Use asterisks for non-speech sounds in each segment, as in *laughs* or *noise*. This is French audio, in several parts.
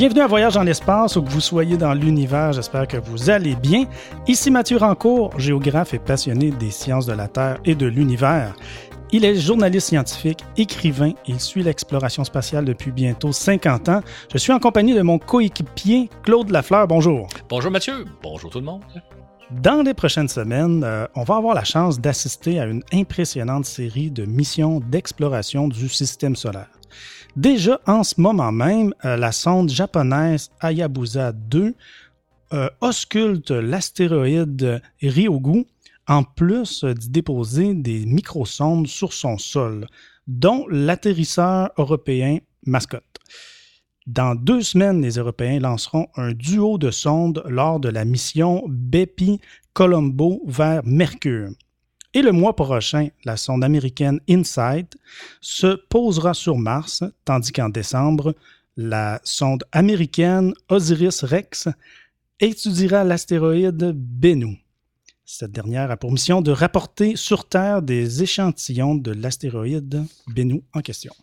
Bienvenue à Voyage dans l'espace, où que vous soyez dans l'univers, j'espère que vous allez bien. Ici Mathieu Rancourt, géographe et passionné des sciences de la Terre et de l'univers. Il est journaliste scientifique, écrivain il suit l'exploration spatiale depuis bientôt 50 ans. Je suis en compagnie de mon coéquipier Claude Lafleur. Bonjour. Bonjour Mathieu. Bonjour tout le monde. Dans les prochaines semaines, euh, on va avoir la chance d'assister à une impressionnante série de missions d'exploration du système solaire. Déjà en ce moment même, euh, la sonde japonaise Hayabusa 2 euh, ausculte l'astéroïde Ryugu en plus d'y déposer des microsondes sur son sol, dont l'atterrisseur européen Mascotte. Dans deux semaines, les Européens lanceront un duo de sondes lors de la mission Bepi-Colombo vers Mercure. Et le mois prochain, la sonde américaine InSight se posera sur Mars, tandis qu'en décembre, la sonde américaine Osiris-Rex étudiera l'astéroïde Bennu. Cette dernière a pour mission de rapporter sur Terre des échantillons de l'astéroïde Bennu en question.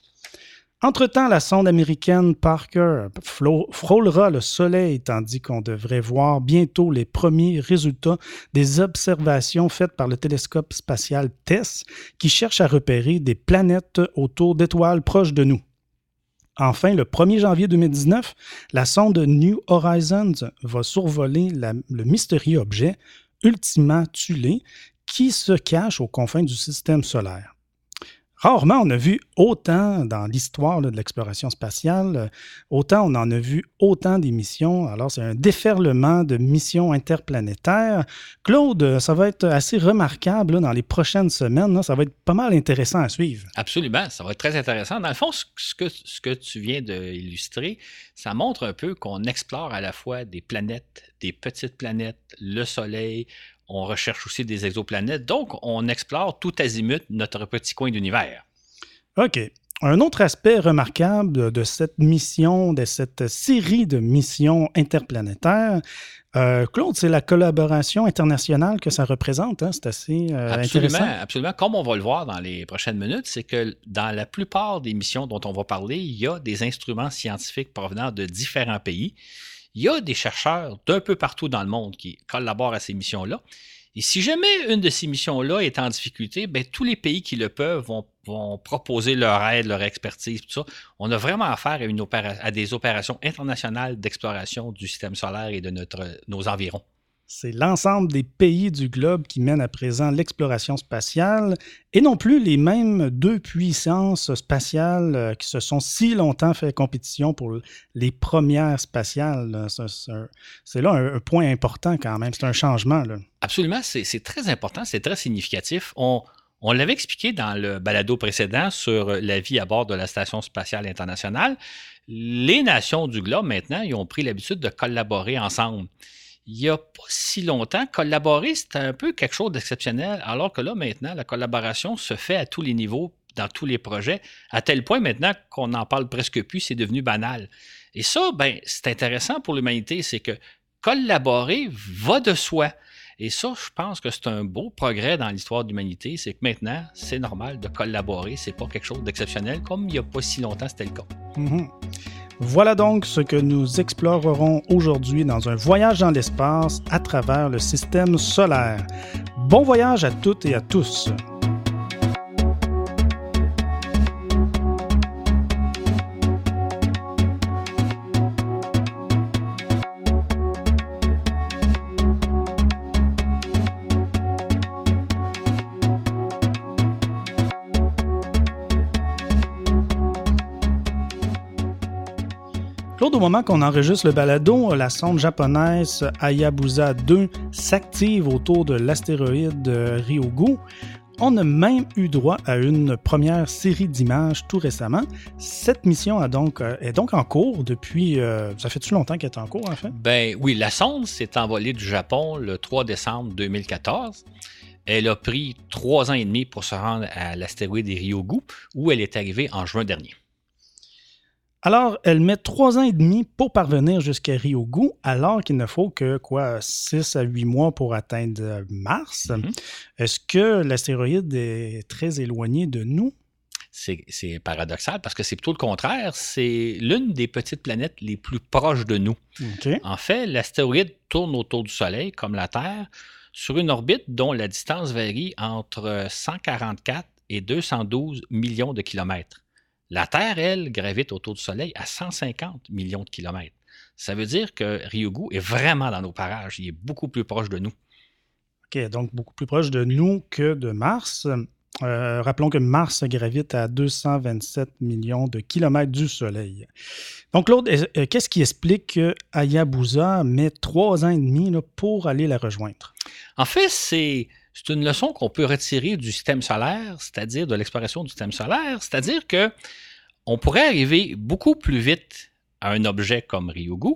Entre-temps, la sonde américaine Parker frôlera le Soleil, tandis qu'on devrait voir bientôt les premiers résultats des observations faites par le télescope spatial TESS, qui cherche à repérer des planètes autour d'étoiles proches de nous. Enfin, le 1er janvier 2019, la sonde New Horizons va survoler le mystérieux objet Ultima Thule qui se cache aux confins du système solaire. Rarement on a vu autant dans l'histoire de l'exploration spatiale, autant on en a vu autant d'émissions. Alors c'est un déferlement de missions interplanétaires. Claude, ça va être assez remarquable dans les prochaines semaines. Ça va être pas mal intéressant à suivre. Absolument, ça va être très intéressant. Dans le fond, ce que, ce que tu viens d'illustrer, ça montre un peu qu'on explore à la fois des planètes, des petites planètes, le Soleil, on recherche aussi des exoplanètes. Donc, on explore tout azimut notre petit coin d'univers. OK. Un autre aspect remarquable de cette mission, de cette série de missions interplanétaires, euh, Claude, c'est la collaboration internationale que ça représente. Hein? C'est assez euh, absolument, intéressant. Absolument. Comme on va le voir dans les prochaines minutes, c'est que dans la plupart des missions dont on va parler, il y a des instruments scientifiques provenant de différents pays il y a des chercheurs d'un peu partout dans le monde qui collaborent à ces missions-là. Et si jamais une de ces missions-là est en difficulté, ben, tous les pays qui le peuvent vont, proposer leur aide, leur expertise, tout ça. On a vraiment affaire à, des opérations internationales d'exploration du système solaire et de nos environs. C'est l'ensemble des pays du globe qui mènent à présent l'exploration spatiale et non plus les mêmes deux puissances spatiales euh, qui se sont si longtemps fait compétition pour les premières spatiales. C'est là un, point important quand même. C'est un changement. Absolument, c'est très important, c'est très significatif. On, l'avait expliqué dans le balado précédent sur la vie à bord de la Station spatiale internationale. Les nations du globe, maintenant, ils ont pris l'habitude de collaborer ensemble il n'y a pas si longtemps, collaborer, c'était un peu quelque chose d'exceptionnel, alors que là, maintenant, la collaboration se fait à tous les niveaux, dans tous les projets, à tel point maintenant qu'on n'en parle presque plus, c'est devenu banal. Et ça, ben, c'est intéressant pour l'humanité, c'est que collaborer va de soi. Et ça, je pense que c'est un beau progrès dans l'histoire de l'humanité, c'est que maintenant, c'est normal de collaborer, c'est pas quelque chose d'exceptionnel, comme il n'y a pas si longtemps c'était le cas. Mm-hmm. Voilà donc ce que nous explorerons aujourd'hui dans un voyage dans l'espace à travers le système solaire. Bon voyage à toutes et à tous. Au moment qu'on enregistre le balado, la sonde japonaise Hayabusa 2 s'active autour de l'astéroïde Ryugu. On a même eu droit à une première série d'images tout récemment. Cette mission euh, est donc en cours depuis. Euh, ça fait-tu longtemps qu'elle est en cours, en fait? Ben oui, la sonde s'est envolée du Japon le 3 décembre 2014. Elle a pris trois ans et demi pour se rendre à l'astéroïde Ryugu, où elle est arrivée en juin dernier. Alors, elle met trois ans et demi pour parvenir jusqu'à Ryugu, alors qu'il ne faut que quoi, six à huit mois pour atteindre Mars. Mm-hmm. Est-ce que l'astéroïde est très éloigné de nous? c'est paradoxal parce que c'est plutôt le contraire. C'est l'une des petites planètes les plus proches de nous. En fait, l'astéroïde tourne autour du Soleil, comme la Terre, sur une orbite dont la distance varie entre 144 et 212 millions de kilomètres. La Terre, elle, gravite autour du Soleil à 150 millions de kilomètres. Ça veut dire que Ryugu est vraiment dans nos parages. Il est beaucoup plus proche de nous. OK, donc beaucoup plus proche de nous que de Mars. Euh, rappelons que Mars gravite à 227 millions de kilomètres du Soleil. Donc, Claude, euh, qu'est-ce qui explique que Hayabusa met trois ans et demi pour aller la rejoindre? En fait, c'est une leçon qu'on peut retirer du système solaire, c'est-à-dire de l'exploration du système solaire, c'est-à-dire que on pourrait arriver beaucoup plus vite à un objet comme Ryugu,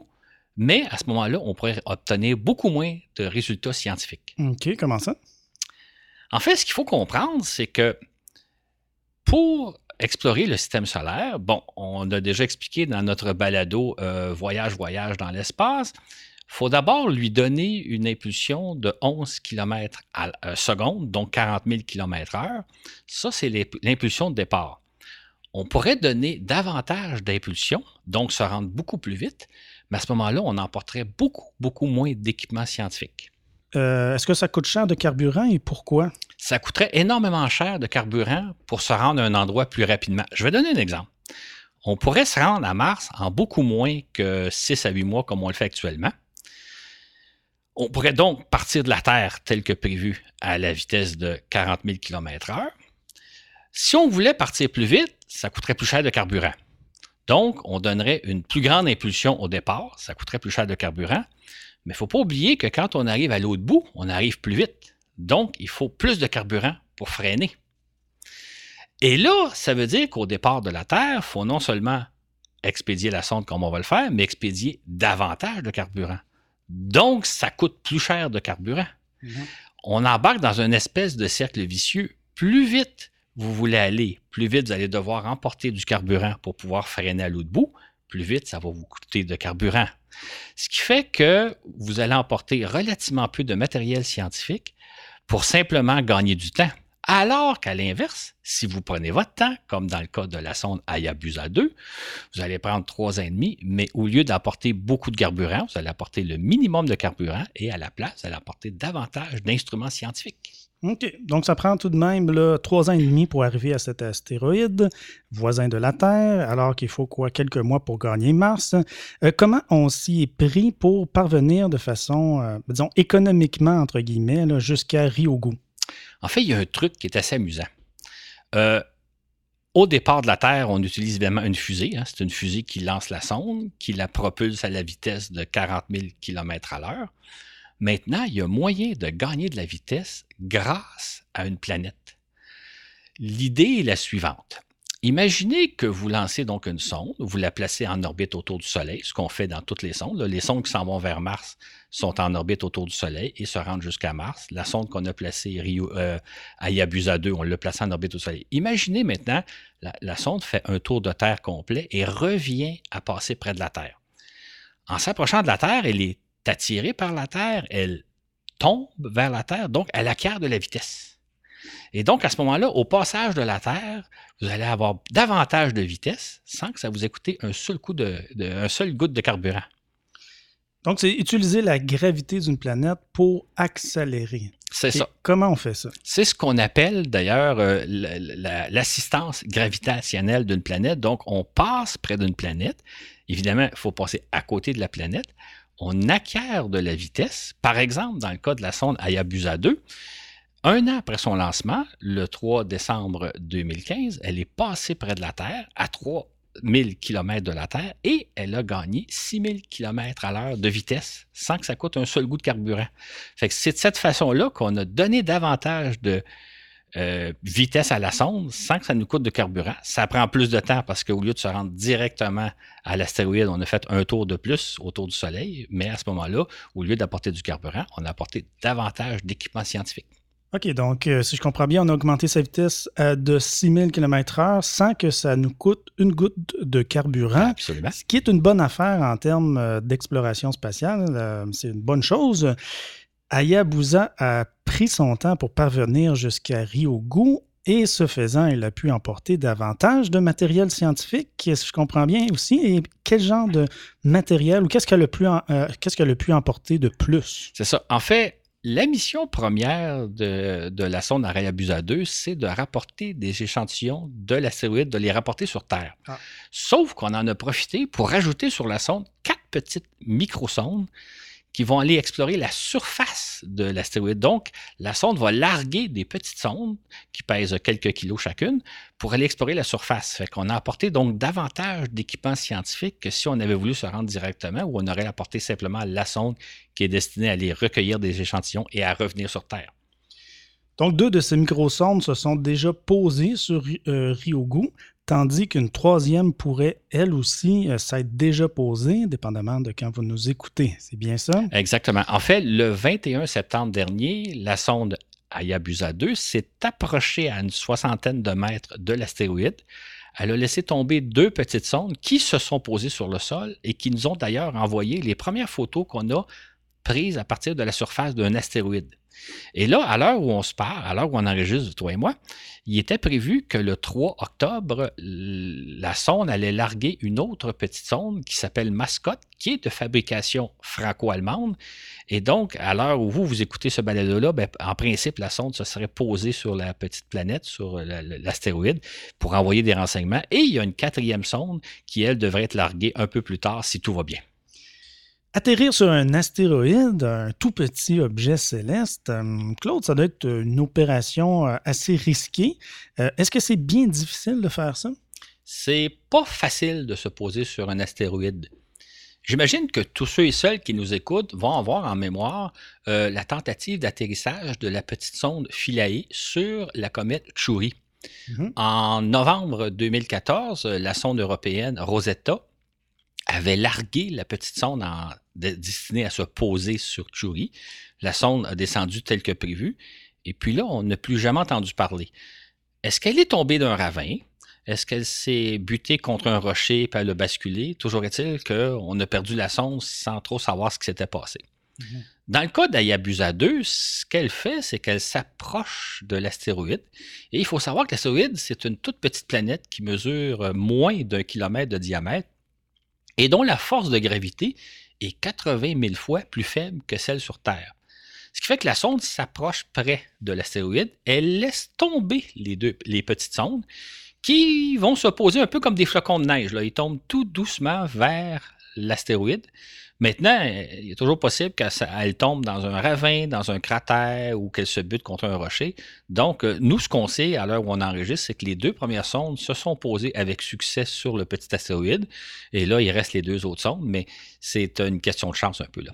mais à ce moment-là, on pourrait obtenir beaucoup moins de résultats scientifiques. OK, comment ça? En fait, ce qu'il faut comprendre, c'est que pour explorer le système solaire, bon, on a déjà expliqué dans notre balado euh, Voyage, voyage dans l'espace, faut d'abord lui donner une impulsion de 11 km à euh, seconde, donc 40 000 km/h. Ça, c'est l'impulsion de départ. On pourrait donner davantage d'impulsion, donc se rendre beaucoup plus vite, mais à ce moment-là, on emporterait beaucoup, beaucoup moins d'équipements scientifiques. Euh, est-ce que ça coûte cher de carburant et pourquoi? Ça coûterait énormément cher de carburant pour se rendre à un endroit plus rapidement. Je vais donner un exemple. On pourrait se rendre à Mars en beaucoup moins que 6 à 8 mois comme on le fait actuellement. On pourrait donc partir de la Terre tel que prévu à la vitesse de 40 000 km/h. Si on voulait partir plus vite, ça coûterait plus cher de carburant. Donc, on donnerait une plus grande impulsion au départ, ça coûterait plus cher de carburant. Mais il ne faut pas oublier que quand on arrive à l'autre bout, on arrive plus vite. Donc, il faut plus de carburant pour freiner. Et là, ça veut dire qu'au départ de la Terre, il faut non seulement expédier la sonde comme on va le faire, mais expédier davantage de carburant. Donc, ça coûte plus cher de carburant. Mhm. On embarque dans une espèce de cercle vicieux. Plus vite vous voulez aller, plus vite vous allez devoir emporter du carburant pour pouvoir freiner à l'autre bout, plus vite ça va vous coûter de carburant. Ce qui fait que vous allez emporter relativement peu de matériel scientifique pour simplement gagner du temps. Alors qu'à l'inverse, si vous prenez votre temps, comme dans le cas de la sonde Hayabusa 2, vous allez prendre trois ans et demi, mais au lieu d'apporter beaucoup de carburant, vous allez apporter le minimum de carburant et à la place, vous allez apporter davantage d'instruments scientifiques. OK. Donc, ça prend tout de même trois ans et demi pour arriver à cet astéroïde voisin de la Terre, alors qu'il faut quoi quelques mois pour gagner Mars. Euh, comment on s'y est pris pour parvenir de façon, euh, disons, économiquement, entre guillemets, jusqu'à Ryugu? En fait, il y a un truc qui est assez amusant. Euh, au départ de la Terre, on utilise évidemment une fusée. Hein. C'est une fusée qui lance la sonde, qui la propulse à la vitesse de 40 000 km à l'heure. Maintenant, il y a moyen de gagner de la vitesse grâce à une planète. L'idée est la suivante. Imaginez que vous lancez donc une sonde, vous la placez en orbite autour du Soleil, ce qu'on fait dans toutes les sondes. Les sondes qui s'en vont vers Mars sont en orbite autour du Soleil et se rendent jusqu'à Mars. La sonde qu'on a placée Rio, euh, à Yabusa 2, on l'a placée en orbite au Soleil. Imaginez maintenant, la, la sonde fait un tour de Terre complet et revient à passer près de la Terre. En s'approchant de la Terre, elle est attirée par la Terre, elle tombe vers la Terre, donc elle acquiert de la vitesse. Et donc, à ce moment-là, au passage de la Terre, vous allez avoir davantage de vitesse sans que ça vous ait coûté un seul, coup de, un seul goutte de carburant. Donc, c'est utiliser la gravité d'une planète pour accélérer. C'est ça. Comment on fait ça? C'est ce qu'on appelle d'ailleurs euh, l'assistance gravitationnelle d'une planète. Donc, on passe près d'une planète. Évidemment, il faut passer à côté de la planète on acquiert de la vitesse. Par exemple, dans le cas de la sonde Hayabusa 2, un an après son lancement, le 3 décembre 2015, elle est passée près de la Terre, à 3000 km de la Terre, et elle a gagné 6000 km à l'heure de vitesse, sans que ça coûte un seul goût de carburant. c'est de cette façon-là qu'on a donné davantage de, euh, vitesse à la sonde sans que ça nous coûte de carburant. Ça prend plus de temps parce qu'au lieu de se rendre directement à l'astéroïde, on a fait un tour de plus autour du Soleil, mais à ce moment-là, au lieu d'apporter du carburant, on a apporté davantage d'équipements scientifiques. OK, donc euh, si je comprends bien, on a augmenté sa vitesse à de 6000 km/h sans que ça nous coûte une goutte de carburant. Absolument. Ce qui est une bonne affaire en termes euh, d'exploration spatiale. C'est une bonne chose. Hayabusa a pris son temps pour parvenir jusqu'à Ryugu. et ce faisant, elle a pu emporter davantage de matériel scientifique, si je comprends bien aussi. Et quel genre de matériel ou qu'est-ce qu'elle a, pu euh, qu'est-ce qu'elle a pu emporter de plus? C'est ça. En fait, la mission première de, la sonde Hayabusa 2, c'est de rapporter des échantillons de l'astéroïde, de les rapporter sur Terre. Ah. Sauf qu'on en a profité pour rajouter sur la sonde quatre petites microsondes qui vont aller explorer la surface de l'astéroïde. Donc, la sonde va larguer des petites sondes qui pèsent quelques kilos chacune pour aller explorer la surface. Fait qu'on a apporté donc davantage d'équipements scientifiques que si on avait voulu se rendre directement ou on aurait apporté simplement la sonde qui est destinée à aller recueillir des échantillons et à revenir sur Terre. Donc, deux de ces microsondes se sont déjà posées sur euh, tandis qu'une troisième pourrait, elle aussi, euh, s'être déjà posée, dépendamment de quand vous nous écoutez. C'est bien ça? Exactement. En fait, le 21 septembre dernier, la sonde Hayabusa 2 s'est approchée à une soixantaine de mètres de l'astéroïde. Elle a laissé tomber deux petites sondes qui se sont posées sur le sol et qui nous ont d'ailleurs envoyé les premières photos qu'on a prises à partir de la surface d'un astéroïde. Et là, à l'heure où on se parle, à l'heure où on enregistre, toi et moi, il était prévu que le 3 octobre, la sonde allait larguer une autre petite sonde qui s'appelle Mascotte, qui est de fabrication franco-allemande. Et donc, à l'heure où vous, vous écoutez ce balado-là, ben, en principe, la sonde se serait posée sur la petite planète, sur l'astéroïde, pour envoyer des renseignements. Et il y a une quatrième sonde qui, elle, devrait être larguée un peu plus tard si tout va bien. Atterrir sur un astéroïde, un tout petit objet céleste, euh, Claude, ça doit être une opération euh, assez risquée. Euh, est-ce que c'est bien difficile de faire ça? C'est pas facile de se poser sur un astéroïde. J'imagine que tous ceux et celles qui nous écoutent vont avoir en mémoire la tentative d'atterrissage de la petite sonde Philae sur la comète Chury. Mm-hmm. En novembre 2014, la sonde européenne Rosetta avait largué la petite sonde destinée à se poser sur Chury. La sonde a descendu tel que prévu. Et puis là, on n'a plus jamais entendu parler. Est-ce qu'elle est tombée d'un ravin? Est-ce qu'elle s'est butée contre un rocher et elle a basculé? Toujours est-il qu'on a perdu la sonde sans trop savoir ce qui s'était passé. Mhm. Dans le cas d'Ayabusa 2, ce qu'elle fait, c'est qu'elle s'approche de l'astéroïde. Et il faut savoir que l'astéroïde, c'est une toute petite planète qui mesure moins d'un kilomètre de diamètre et dont la force de gravité est 80 000 fois plus faible que celle sur Terre. Ce qui fait que la sonde s'approche près de l'astéroïde, elle laisse tomber les, deux, petites sondes qui vont se poser un peu comme des flocons de neige. Là. Ils tombent tout doucement vers l'astéroïde. Maintenant, il est toujours possible qu'elle tombe dans un ravin, dans un cratère ou qu'elle se bute contre un rocher. Donc, euh, nous, ce qu'on sait à l'heure où on enregistre, c'est que les deux premières sondes se sont posées avec succès sur le petit astéroïde. Et là, il reste les deux autres sondes, mais c'est une question de chance un peu là.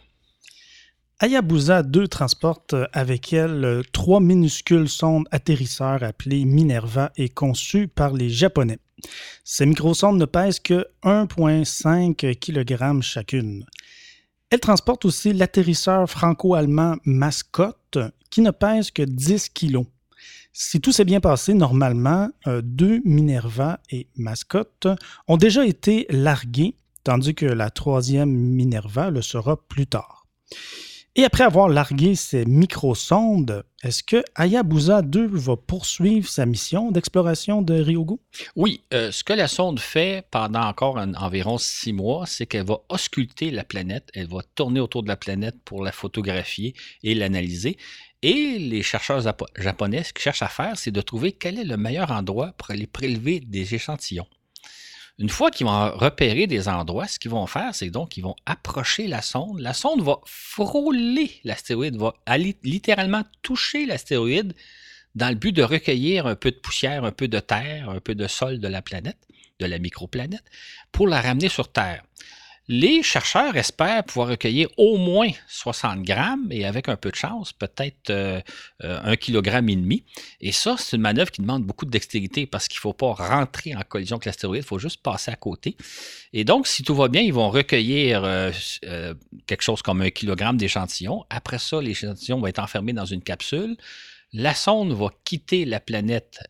Hayabusa 2 transporte avec elle euh, trois minuscules sondes atterrisseurs appelées Minerva et conçues par les Japonais. Ces microsondes ne pèsent que 1,5 kg chacune. Elle transporte aussi l'atterrisseur franco-allemand Mascotte, qui ne pèse que 10 kg. Si tout s'est bien passé, normalement, euh, deux Minerva et Mascotte ont déjà été largués, tandis que la troisième Minerva le sera plus tard. Et après avoir largué ces microsondes, est-ce que Hayabusa 2 va poursuivre sa mission d'exploration de Ryugu? Oui, euh, ce que la sonde fait pendant encore environ six mois, c'est qu'elle va ausculter la planète, elle va tourner autour de la planète pour la photographier et l'analyser. Et les chercheurs japonais, ce qu'ils cherchent à faire, c'est de trouver quel est le meilleur endroit pour aller prélever des échantillons. Une fois qu'ils vont repérer des endroits, ce qu'ils vont faire, c'est donc qu'ils vont approcher la sonde. La sonde va frôler l'astéroïde, va littéralement toucher l'astéroïde dans le but de recueillir un peu de poussière, un peu de terre, un peu de sol de la planète, de la microplanète, pour la ramener sur Terre. Les chercheurs espèrent pouvoir recueillir au moins 60 grammes et avec un peu de chance, peut-être euh, euh, un kilogramme et demi. Et ça, c'est une manœuvre qui demande beaucoup de dextérité parce qu'il ne faut pas rentrer en collision avec l'astéroïde, il faut juste passer à côté. Et donc, si tout va bien, ils vont recueillir euh, quelque chose comme un kilogramme d'échantillons. Après ça, l'échantillon va être enfermé dans une capsule. La sonde va quitter la planète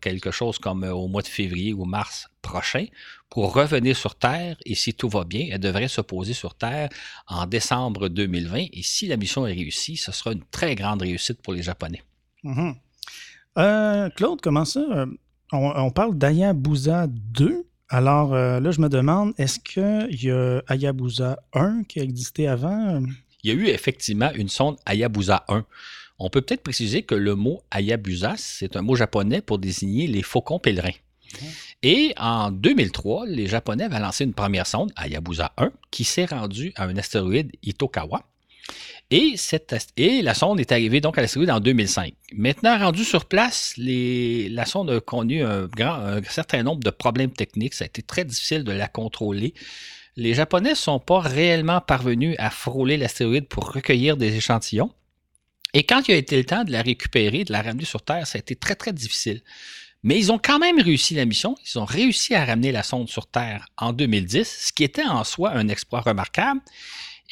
quelque chose comme au mois de février ou mars prochain pour revenir sur Terre et si tout va bien, elle devrait se poser sur Terre en décembre 2020 et si la mission est réussie, ce sera une très grande réussite pour les Japonais. Mhm. Euh, Claude, comment ça? Euh, on, parle d'Ayabusa 2. Alors là, je me demande, est-ce qu'il y a Hayabusa 1 qui a existé avant? Il y a eu effectivement une sonde Hayabusa 1. On peut peut-être préciser que le mot Hayabusa, c'est un mot japonais pour désigner les faucons pèlerins. Et en 2003, les Japonais avaient lancé une première sonde, Hayabusa 1, qui s'est rendue à un astéroïde Itokawa. Et, la sonde est arrivée donc à l'astéroïde en 2005. Maintenant, rendue sur place, la sonde a connu un, un certain nombre de problèmes techniques. Ça a été très difficile de la contrôler. Les Japonais ne sont pas réellement parvenus à frôler l'astéroïde pour recueillir des échantillons. Et quand il a été le temps de la récupérer, de la ramener sur Terre, ça a été très, très difficile. Mais ils ont quand même réussi la mission. Ils ont réussi à ramener la sonde sur Terre en 2010, ce qui était en soi un exploit remarquable.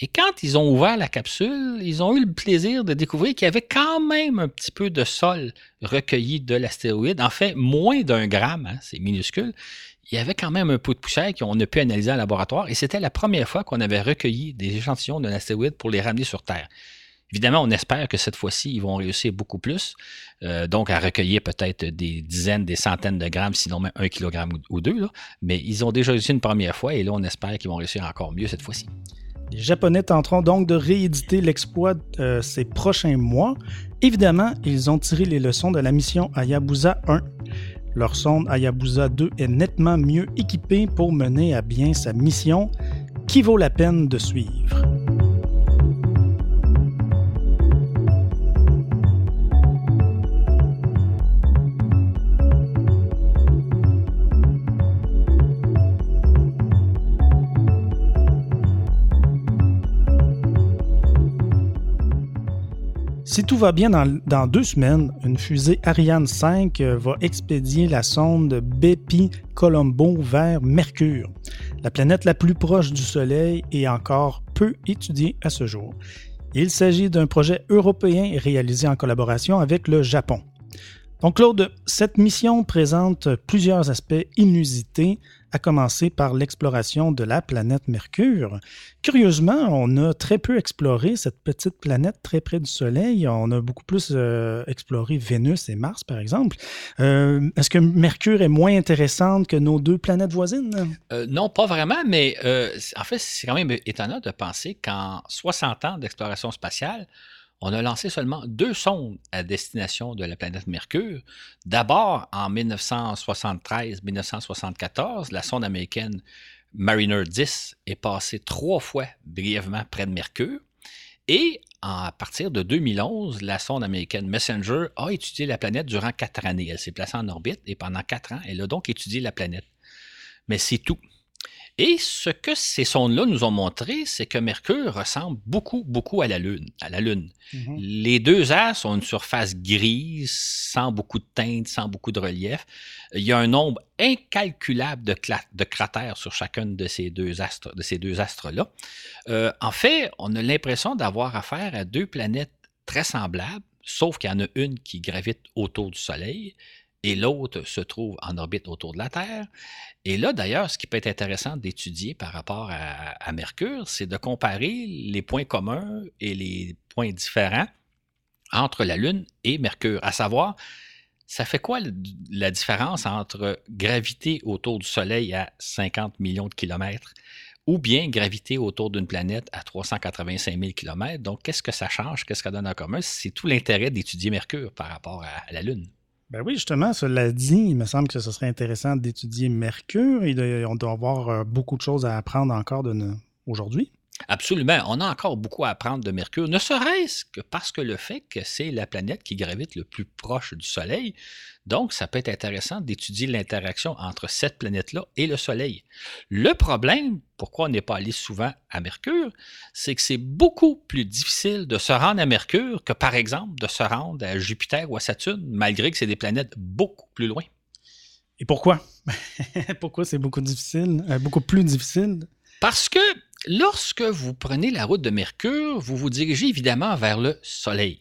Et quand ils ont ouvert la capsule, ils ont eu le plaisir de découvrir qu'il y avait quand même un petit peu de sol recueilli de l'astéroïde. En fait, moins d'un gramme, hein, c'est minuscule. Il y avait quand même un peu de poussière qu'on a pu analyser en laboratoire et c'était la première fois qu'on avait recueilli des échantillons d'un astéroïde pour les ramener sur Terre. Évidemment, on espère que cette fois-ci, ils vont réussir beaucoup plus, euh, donc à recueillir peut-être des dizaines, des centaines de grammes, sinon même un kilogramme ou, deux. Mais ils ont déjà réussi une première fois et là, on espère qu'ils vont réussir encore mieux cette fois-ci. Les Japonais tenteront donc de rééditer l'exploit euh, ces prochains mois. Évidemment, ils ont tiré les leçons de la mission Hayabusa 1. Leur sonde Hayabusa 2 est nettement mieux équipée pour mener à bien sa mission qui vaut la peine de suivre. Si tout va bien dans, deux semaines, une fusée Ariane 5 euh, va expédier la sonde Bepi Colombo vers Mercure, la planète la plus proche du Soleil et encore peu étudiée à ce jour. Il s'agit d'un projet européen réalisé en collaboration avec le Japon. Donc Claude, cette mission présente plusieurs aspects inusités à commencer par l'exploration de la planète Mercure. Curieusement, on a très peu exploré cette petite planète très près du Soleil. On a beaucoup plus euh, exploré Vénus et Mars, par exemple. Euh, est-ce que Mercure est moins intéressante que nos deux planètes voisines? Euh, non, pas vraiment, mais en fait, c'est quand même étonnant de penser qu'en 60 ans d'exploration spatiale, on a lancé seulement deux sondes à destination de la planète Mercure. D'abord, en 1973-1974, la sonde américaine Mariner 10 est passée trois fois brièvement près de Mercure. Et à partir de 2011, la sonde américaine Messenger a étudié la planète durant quatre années. Elle s'est placée en orbite et pendant quatre ans, elle a donc étudié la planète. Mais c'est tout. Et ce que ces sondes-là nous ont montré, c'est que Mercure ressemble beaucoup, beaucoup à la Lune. À la Lune. Mhm. Les deux astres ont une surface grise, sans beaucoup de teintes, sans beaucoup de relief. Il y a un nombre incalculable de, de cratères sur chacun de ces deux astres, de ces deux astres-là. Euh, en fait, on a l'impression d'avoir affaire à deux planètes très semblables, sauf qu'il y en a une qui gravite autour du Soleil et l'autre se trouve en orbite autour de la Terre. Et là, d'ailleurs, ce qui peut être intéressant d'étudier par rapport à, Mercure, c'est de comparer les points communs et les points différents entre la Lune et Mercure, à savoir, ça fait quoi la différence entre gravité autour du Soleil à 50 millions de kilomètres ou bien gravité autour d'une planète à 385 000 kilomètres? Donc, qu'est-ce que ça change? Qu'est-ce que ça donne en commun? C'est tout l'intérêt d'étudier Mercure par rapport à la Lune. Ben oui, justement, cela dit, il me semble que ce serait intéressant d'étudier Mercure et on doit avoir euh, beaucoup de choses à apprendre encore aujourd'hui. Absolument. On a encore beaucoup à apprendre de Mercure, ne serait-ce que parce que le fait que c'est la planète qui gravite le plus proche du Soleil. Donc, ça peut être intéressant d'étudier l'interaction entre cette planète-là et le Soleil. Le problème, pourquoi on n'est pas allé souvent à Mercure, c'est que c'est beaucoup plus difficile de se rendre à Mercure que, par exemple, de se rendre à Jupiter ou à Saturne, malgré que c'est des planètes beaucoup plus loin. Et pourquoi? *laughs* pourquoi c'est beaucoup difficile, euh, beaucoup plus difficile? Parce que lorsque vous prenez la route de Mercure, vous vous dirigez évidemment vers le Soleil.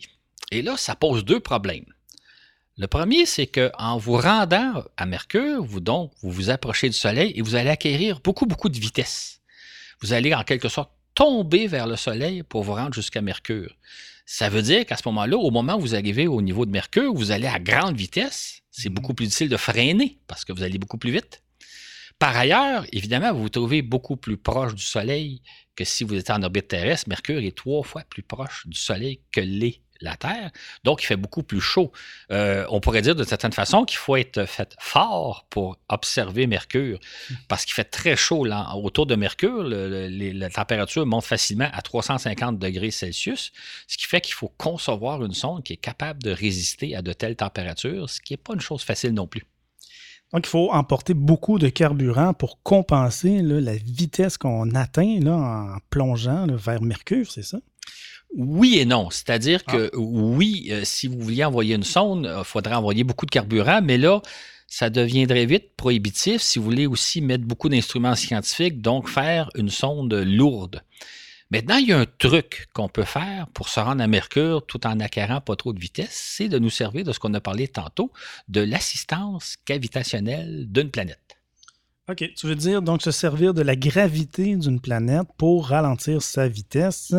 Et là, ça pose deux problèmes. Le premier, c'est qu'en vous rendant à Mercure, vous donc vous vous approchez du Soleil et vous allez acquérir beaucoup, beaucoup de vitesse. Vous allez en quelque sorte tomber vers le Soleil pour vous rendre jusqu'à Mercure. Ça veut dire qu'à ce moment-là, au moment où vous arrivez au niveau de Mercure, vous allez à grande vitesse. C'est Mhm. beaucoup plus difficile de freiner parce que vous allez beaucoup plus vite. Par ailleurs, évidemment, vous vous trouvez beaucoup plus proche du Soleil que si vous étiez en orbite terrestre. Mercure est trois fois plus proche du Soleil que l'est la Terre. Donc, il fait beaucoup plus chaud. Euh, on pourrait dire de certaine façon qu'il faut être fait fort pour observer Mercure parce qu'il fait très chaud là, autour de Mercure. la température monte facilement à 350 degrés Celsius, ce qui fait qu'il faut concevoir une sonde qui est capable de résister à de telles températures, ce qui n'est pas une chose facile non plus. Donc, il faut emporter beaucoup de carburant pour compenser là, la vitesse qu'on atteint là, en plongeant là, vers Mercure, c'est ça? Oui et non. C'est-à-dire que oui, euh, si vous vouliez envoyer une sonde, il faudrait envoyer beaucoup de carburant, mais là, ça deviendrait vite prohibitif si vous voulez aussi mettre beaucoup d'instruments scientifiques, donc faire une sonde lourde. Maintenant, il y a un truc qu'on peut faire pour se rendre à Mercure tout en acquérant pas trop de vitesse, c'est de nous servir de ce qu'on a parlé tantôt, de l'assistance gravitationnelle d'une planète. OK. Tu veux dire donc se servir de la gravité d'une planète pour ralentir sa vitesse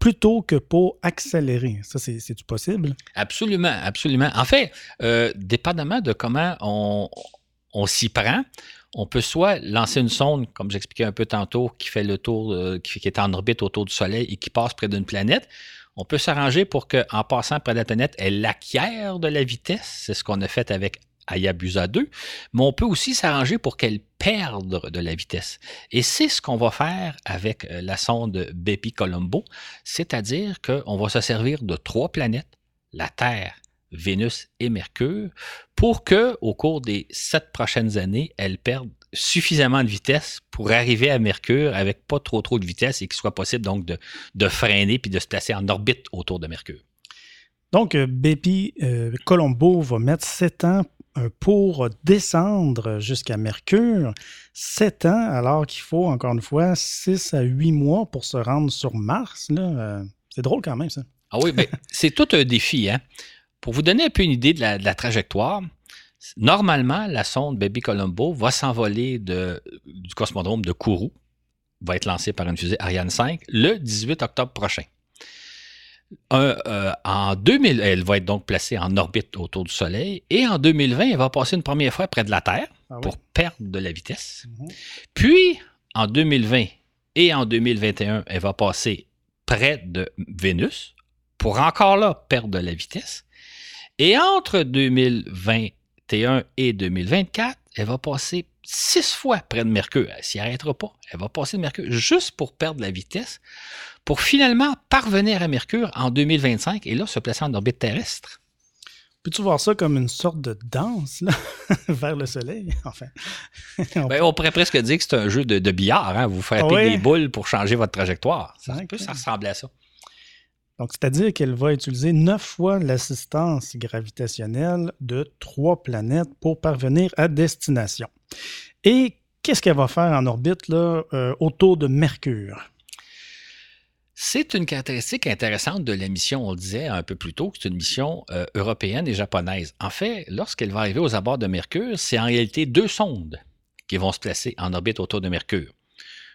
plutôt que pour accélérer. Ça, c'est- c'est-tu possible? Absolument, absolument. En fait, euh, dépendamment de comment on, on s'y prend, on peut soit lancer une sonde, comme j'expliquais un peu tantôt, qui fait le tour, euh, qui, est en orbite autour du Soleil et qui passe près d'une planète. On peut s'arranger pour qu'en passant près de la planète, elle acquiert de la vitesse. C'est ce qu'on a fait avec Hayabusa 2. Mais on peut aussi s'arranger pour qu'elle perde de la vitesse. Et c'est ce qu'on va faire avec euh, la sonde Bepi Colombo, c'est-à-dire qu'on va se servir de trois planètes, la Terre, Vénus et Mercure, pour que, au cours des sept prochaines années, elles perdent suffisamment de vitesse pour arriver à Mercure avec pas trop trop de vitesse et qu'il soit possible donc de, de freiner puis de se placer en orbite autour de Mercure. Donc, euh, Bepi euh, Colombo va mettre sept ans euh, pour descendre jusqu'à Mercure. Sept ans, alors qu'il faut, encore une fois, six à huit mois pour se rendre sur Mars. là. C'est drôle quand même, ça. Ah oui, mais *laughs* c'est tout un défi. Hein? Pour vous donner un peu une idée de la, de la trajectoire, normalement, la sonde Baby Colombo va s'envoler du cosmodrome de Kourou, va être lancée par une fusée Ariane 5 le 18 octobre prochain. Un, euh, en 2000, elle va être donc placée en orbite autour du Soleil et en 2020, elle va passer une première fois près de la Terre Ah oui? pour perdre de la vitesse. Mhm. Puis, en 2020 et en 2021, elle va passer près de Vénus pour encore là perdre de la vitesse. Et entre 2021 et 2024, elle va passer six fois près de Mercure. Elle s'y arrêtera pas. Elle va passer de Mercure juste pour perdre la vitesse, pour finalement parvenir à Mercure en 2025 et là se placer en orbite terrestre. Peux-tu voir ça comme une sorte de danse là, *laughs* vers le soleil? *laughs* Enfin. On- Ben, on pourrait presque dire que c'est un jeu de, de billard. hein. Vous frappez Ah des boules pour changer votre trajectoire. Ça peut ça ressembler à ça. Donc, c'est-à-dire qu'elle va utiliser neuf fois l'assistance gravitationnelle de trois planètes pour parvenir à destination. Et qu'est-ce qu'elle va faire en orbite là, euh, autour de Mercure? C'est une caractéristique intéressante de la mission, on le disait un peu plus tôt, que c'est une mission euh, européenne et japonaise. En fait, lorsqu'elle va arriver aux abords de Mercure, c'est en réalité deux sondes qui vont se placer en orbite autour de Mercure.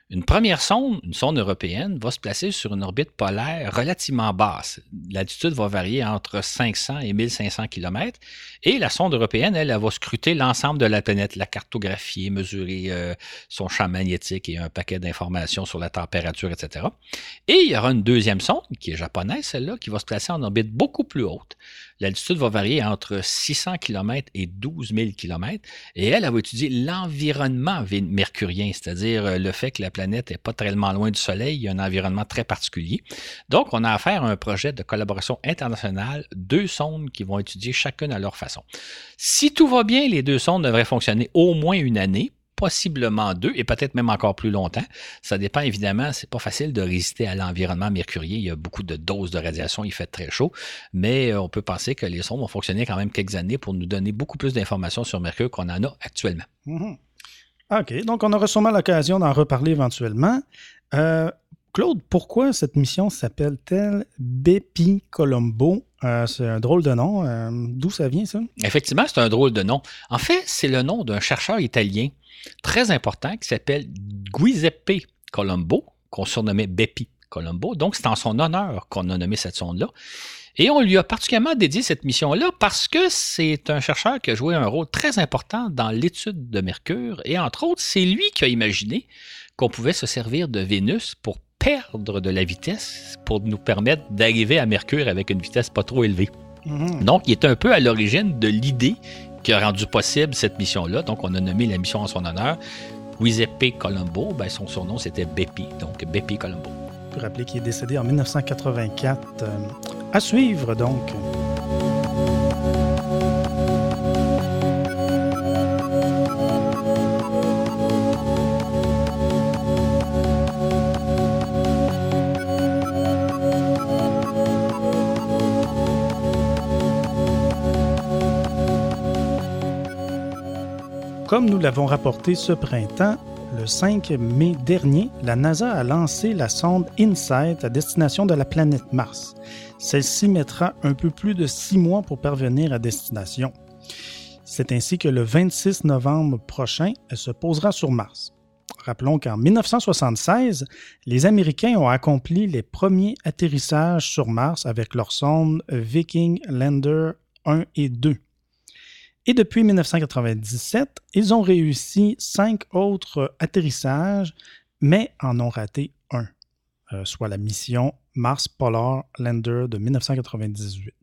Une première sonde, une sonde européenne, va se placer sur une orbite polaire relativement basse. L'altitude va varier entre 500 et 1500 km. Et la sonde européenne, elle, elle va scruter l'ensemble de la planète, la cartographier, mesurer euh, son champ magnétique et un paquet d'informations sur la température, etc. Et il y aura une deuxième sonde, qui est japonaise, celle-là, qui va se placer en orbite beaucoup plus haute. L'altitude va varier entre 600 km et 12 000 km. Et elle, elle va étudier l'environnement mercurien, c'est-à-dire euh, le fait que la planète n'est pas tellement loin du Soleil, il y a un environnement très particulier. Donc, on a affaire à un projet de collaboration internationale, deux sondes qui vont étudier chacune à leur façon. Si tout va bien, les deux sondes devraient fonctionner au moins une année, possiblement deux, et peut-être même encore plus longtemps. Ça dépend évidemment, c'est pas facile de résister à l'environnement mercurien. Il y a beaucoup de doses de radiation, il fait très chaud, mais euh, on peut penser que les sondes vont fonctionner quand même quelques années pour nous donner beaucoup plus d'informations sur Mercure qu'on en a actuellement. Mhm. OK, donc on aura sûrement l'occasion d'en reparler éventuellement. Euh, Claude, pourquoi cette mission s'appelle-t-elle Bepi Colombo? Euh, c'est un drôle de nom. Euh, D'où ça vient, ça? Effectivement, c'est un drôle de nom. En fait, c'est le nom d'un chercheur italien très important qui s'appelle Giuseppe Colombo, qu'on surnommait Bepi Colombo. Donc, c'est en son honneur qu'on a nommé cette sonde-là. Et on lui a particulièrement dédié cette mission-là parce que c'est un chercheur qui a joué un rôle très important dans l'étude de Mercure. Et entre autres, c'est lui qui a imaginé qu'on pouvait se servir de Vénus pour perdre de la vitesse pour nous permettre d'arriver à Mercure avec une vitesse pas trop élevée. Mhm. Donc, il est un peu à l'origine de l'idée qui a rendu possible cette mission-là. Donc, on a nommé la mission en son honneur. Giuseppe Colombo, ben, son surnom c'était Bepi, donc Bepi Colombo. Peut rappeler qu'il est décédé en 1984. Euh, à suivre donc. Comme nous l'avons rapporté ce printemps, le 5 mai dernier, la NASA a lancé la sonde InSight à destination de la planète Mars. Celle-ci mettra un peu plus de six mois pour parvenir à destination. C'est ainsi que le 26 novembre prochain, elle se posera sur Mars. Rappelons qu'en 1976, les Américains ont accompli les premiers atterrissages sur Mars avec leur sonde Viking Lander 1 et 2. Et depuis 1997, ils ont réussi cinq autres atterrissages, mais en ont raté un, euh, soit la mission Mars Polar Lander de 1998.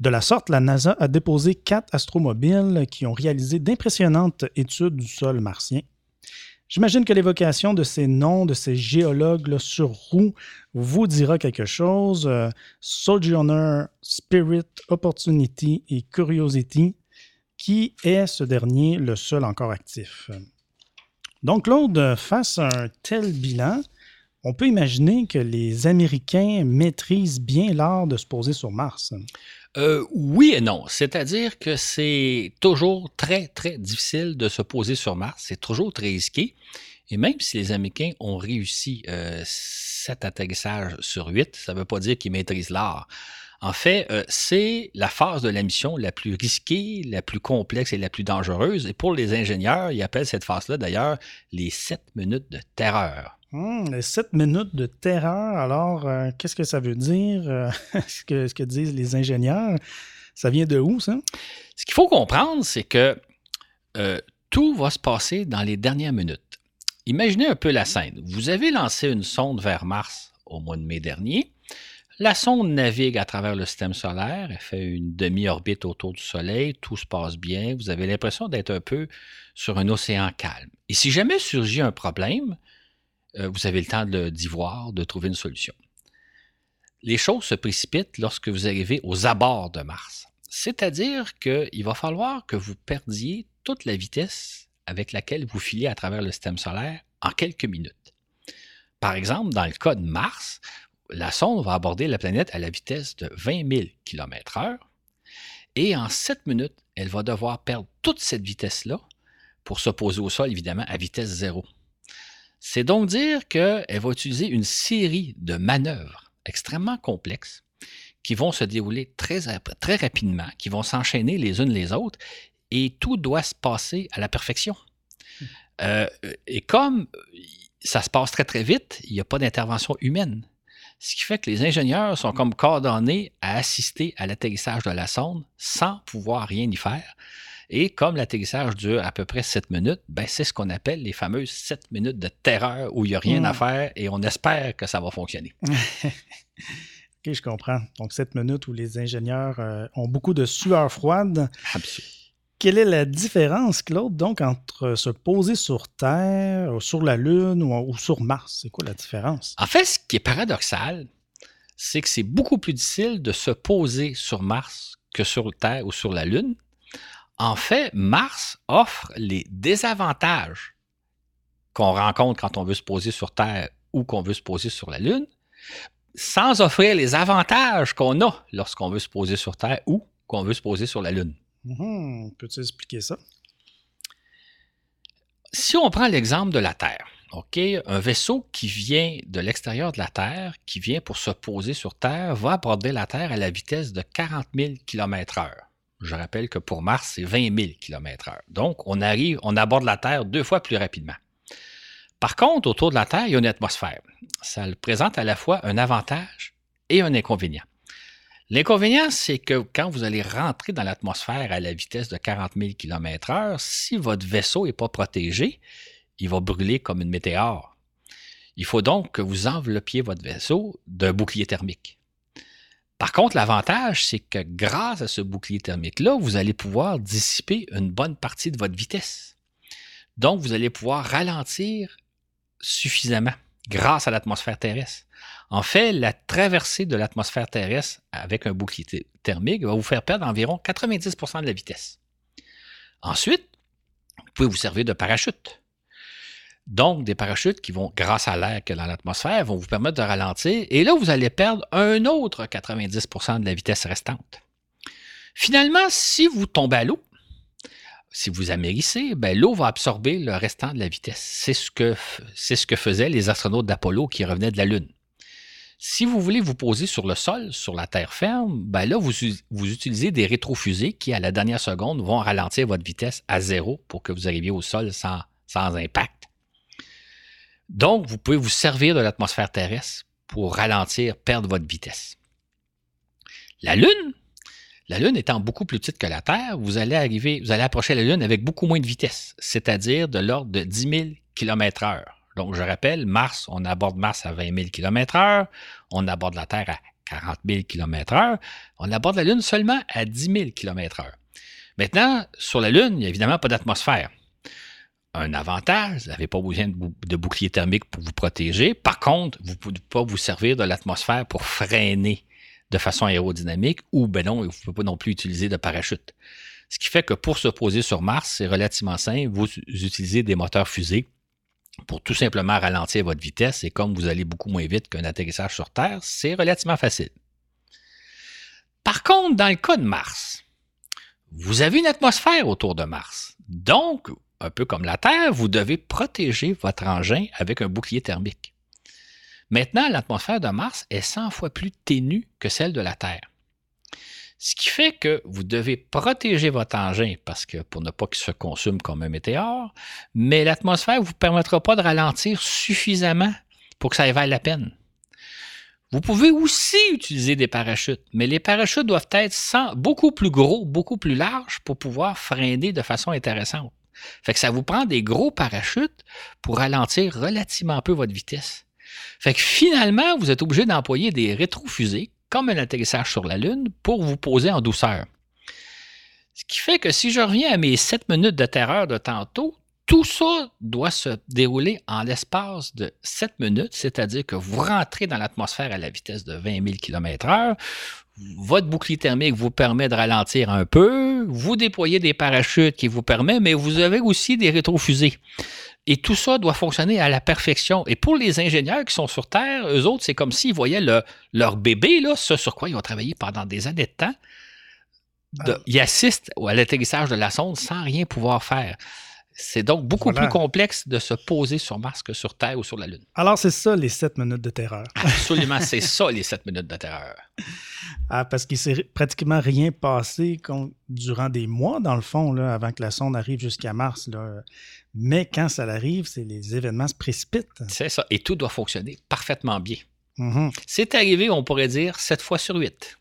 De la sorte, la NASA a déposé quatre astromobiles qui ont réalisé d'impressionnantes études du sol martien. J'imagine que l'évocation de ces noms, de ces géologues sur roue, vous dira quelque chose. Euh, Sojourner, Spirit, Opportunity et Curiosity qui est ce dernier le seul encore actif? Donc, Claude, face à un tel bilan, on peut imaginer que les Américains maîtrisent bien l'art de se poser sur Mars. Euh, oui et non. C'est-à-dire que c'est toujours très, très difficile de se poser sur Mars. C'est toujours très risqué. Et même si les Américains ont réussi euh, sept atterrissages sur huit, ça ne veut pas dire qu'ils maîtrisent l'art. En fait, euh, c'est la phase de la mission la plus risquée, la plus complexe et la plus dangereuse. Et pour les ingénieurs, ils appellent cette phase-là d'ailleurs les sept minutes de terreur. Les sept minutes de terreur, alors euh, qu'est-ce que ça veut dire, euh, *laughs* ce, que, ce, que, disent les ingénieurs? Ça vient de où, ça? Ce qu'il faut comprendre, c'est que tout va se passer dans les dernières minutes. Imaginez un peu la scène. Vous avez lancé une sonde vers Mars au mois de mai dernier. La sonde navigue à travers le système solaire, elle fait une demi-orbite autour du Soleil, tout se passe bien, vous avez l'impression d'être un peu sur un océan calme. Et si jamais surgit un problème, euh, vous avez le temps d'y voir, de trouver une solution. Les choses se précipitent lorsque vous arrivez aux abords de Mars. C'est-à-dire qu'il va falloir que vous perdiez toute la vitesse avec laquelle vous filez à travers le système solaire en quelques minutes. Par exemple, dans le cas de Mars, la sonde va aborder la planète à la vitesse de 20 000 km/h et en 7 minutes, elle va devoir perdre toute cette vitesse-là pour se poser au sol, évidemment, à vitesse zéro. C'est donc dire qu'elle va utiliser une série de manœuvres extrêmement complexes qui vont se dérouler très, très rapidement, qui vont s'enchaîner les unes les autres, et tout doit se passer à la perfection. Mmh. Euh, et comme ça se passe très très vite, il n'y a pas d'intervention humaine. Ce qui fait que les ingénieurs sont comme coordonnés à assister à l'atterrissage de la sonde sans pouvoir rien y faire. Et comme l'atterrissage dure à peu près 7 minutes, ben c'est ce qu'on appelle les fameuses 7 minutes de terreur où il n'y a rien à hmm. faire et on espère que ça va fonctionner. *laughs* ok, je comprends. Donc 7 minutes où les ingénieurs euh, ont beaucoup de sueur froide. Absolument. Quelle est la différence, Claude, donc, entre se poser sur Terre, sur la Lune ou, sur Mars? C'est quoi la différence? En fait, ce qui est paradoxal, c'est que c'est beaucoup plus difficile de se poser sur Mars que sur Terre ou sur la Lune. En fait, Mars offre les désavantages qu'on rencontre quand on veut se poser sur Terre ou qu'on veut se poser sur la Lune, sans offrir les avantages qu'on a lorsqu'on veut se poser sur Terre ou qu'on veut se poser sur la Lune. Mhm. Peux-tu expliquer ça? Si on prend l'exemple de la Terre, OK, un vaisseau qui vient de l'extérieur de la Terre, qui vient pour se poser sur Terre, va aborder la Terre à la vitesse de 40 000 km/h. Je rappelle que pour Mars, c'est 20 000 km/h. Donc, on arrive, on aborde la Terre deux fois plus rapidement. Par contre, autour de la Terre, il y a une atmosphère. Ça présente à la fois un avantage et un inconvénient. L'inconvénient, c'est que quand vous allez rentrer dans l'atmosphère à la vitesse de 40 000 km/h, si votre vaisseau n'est pas protégé, il va brûler comme une météore. Il faut donc que vous enveloppiez votre vaisseau d'un bouclier thermique. Par contre, l'avantage, c'est que grâce à ce bouclier thermique-là, vous allez pouvoir dissiper une bonne partie de votre vitesse. Donc, vous allez pouvoir ralentir suffisamment grâce à l'atmosphère terrestre. En fait, la traversée de l'atmosphère terrestre avec un bouclier thermique va vous faire perdre environ 90% de la vitesse. Ensuite, vous pouvez vous servir de parachute. Donc, des parachutes qui vont, grâce à l'air que dans l'atmosphère, vont vous permettre de ralentir. Et là, vous allez perdre un autre 90% de la vitesse restante. Finalement, si vous tombez à l'eau, si vous amérissez, ben, l'eau va absorber le restant de la vitesse. C'est ce que, faisaient les astronautes d'Apollo qui revenaient de la Lune. Si vous voulez vous poser sur le sol, sur la terre ferme, ben là, vous, utilisez des rétrofusées qui, à la dernière seconde, vont ralentir votre vitesse à zéro pour que vous arriviez au sol sans impact. Donc, vous pouvez vous servir de l'atmosphère terrestre pour ralentir, perdre votre vitesse. La Lune, la Lune étant beaucoup plus petite que la Terre, vous allez arriver, vous allez approcher la Lune avec beaucoup moins de vitesse, c'est-à-dire de l'ordre de 10 000 km/h. Donc, je rappelle, Mars, on aborde Mars à 20 000 km/h, on aborde la Terre à 40 000 km/h, on aborde la Lune seulement à 10 000 km/h. Maintenant, sur la Lune, il n'y a évidemment pas d'atmosphère. Un avantage, vous n'avez pas besoin de bouclier thermique pour vous protéger. Par contre, vous ne pouvez pas vous servir de l'atmosphère pour freiner de façon aérodynamique ou, ben non, vous ne pouvez pas non plus utiliser de parachute. Ce qui fait que pour se poser sur Mars, c'est relativement simple. Vous utilisez des moteurs fusées pour tout simplement ralentir votre vitesse et comme vous allez beaucoup moins vite qu'un atterrissage sur Terre, c'est relativement facile. Par contre, dans le cas de Mars, vous avez une atmosphère autour de Mars. Donc, un peu comme la Terre, vous devez protéger votre engin avec un bouclier thermique. Maintenant, l'atmosphère de Mars est 100 fois plus ténue que celle de la Terre. Ce qui fait que vous devez protéger votre engin parce que pour ne pas qu'il se consume comme un météore, mais l'atmosphère ne vous permettra pas de ralentir suffisamment pour que ça vaille la peine. Vous pouvez aussi utiliser des parachutes, mais les parachutes doivent être beaucoup plus gros, beaucoup plus larges pour pouvoir freiner de façon intéressante. Fait que ça vous prend des gros parachutes pour ralentir relativement peu votre vitesse. Fait que finalement, vous êtes obligé d'employer des rétrofusées comme un atterrissage sur la Lune pour vous poser en douceur. Ce qui fait que si je reviens à mes 7 minutes de terreur de tantôt, tout ça doit se dérouler en l'espace de 7 minutes, c'est-à-dire que vous rentrez dans l'atmosphère à la vitesse de 20 000 km/h, votre bouclier thermique vous permet de ralentir un peu, vous déployez des parachutes qui vous permettent, mais vous avez aussi des rétrofusées. Et tout ça doit fonctionner à la perfection. Et pour les ingénieurs qui sont sur Terre, eux autres, c'est comme s'ils voyaient leur bébé, là, ce sur quoi ils ont travaillé pendant des années de temps. Ah. ils assistent à l'atterrissage de la sonde sans rien pouvoir faire. C'est donc beaucoup plus complexe de se poser sur Mars que sur Terre ou sur la Lune. Alors, c'est ça les sept minutes de terreur. *laughs* Absolument, c'est ça les sept minutes de terreur. Ah, parce qu'il s'est pratiquement rien passé durant des mois, dans le fond, là, avant que la sonde arrive jusqu'à Mars. Là. Mais quand ça arrive, c'est les événements se précipitent. C'est ça. Et tout doit fonctionner parfaitement bien. Mm-hmm. C'est arrivé, on pourrait dire, sept fois sur huit.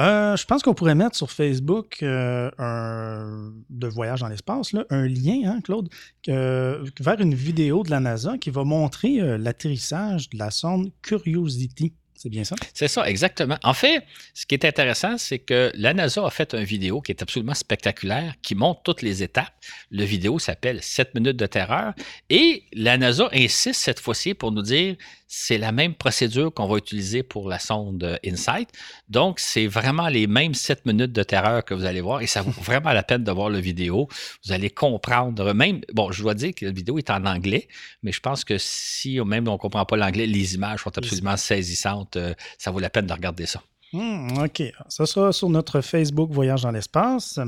Euh, je pense qu'on pourrait mettre sur Facebook euh, un, de voyage dans l'espace, un lien, hein, Claude, vers une vidéo de la NASA qui va montrer euh, l'atterrissage de la sonde Curiosity. C'est bien ça? C'est ça, exactement. En fait, ce qui est intéressant, c'est que la NASA a fait une vidéo qui est absolument spectaculaire, qui montre toutes les étapes. Le vidéo s'appelle 7 minutes de terreur. Et la NASA insiste cette fois-ci pour nous dire c'est la même procédure qu'on va utiliser pour la sonde InSight. Donc, c'est vraiment les mêmes 7 minutes de terreur que vous allez voir et ça vaut *laughs* vraiment la peine de voir le vidéo. Vous allez comprendre, même, bon, je dois dire que la vidéo est en anglais, mais je pense que si même on ne comprend pas l'anglais, les images sont absolument saisissantes. Euh, ça vaut la peine de regarder ça. Hmm, OK. Ça sera sur notre Facebook Voyage dans l'espace.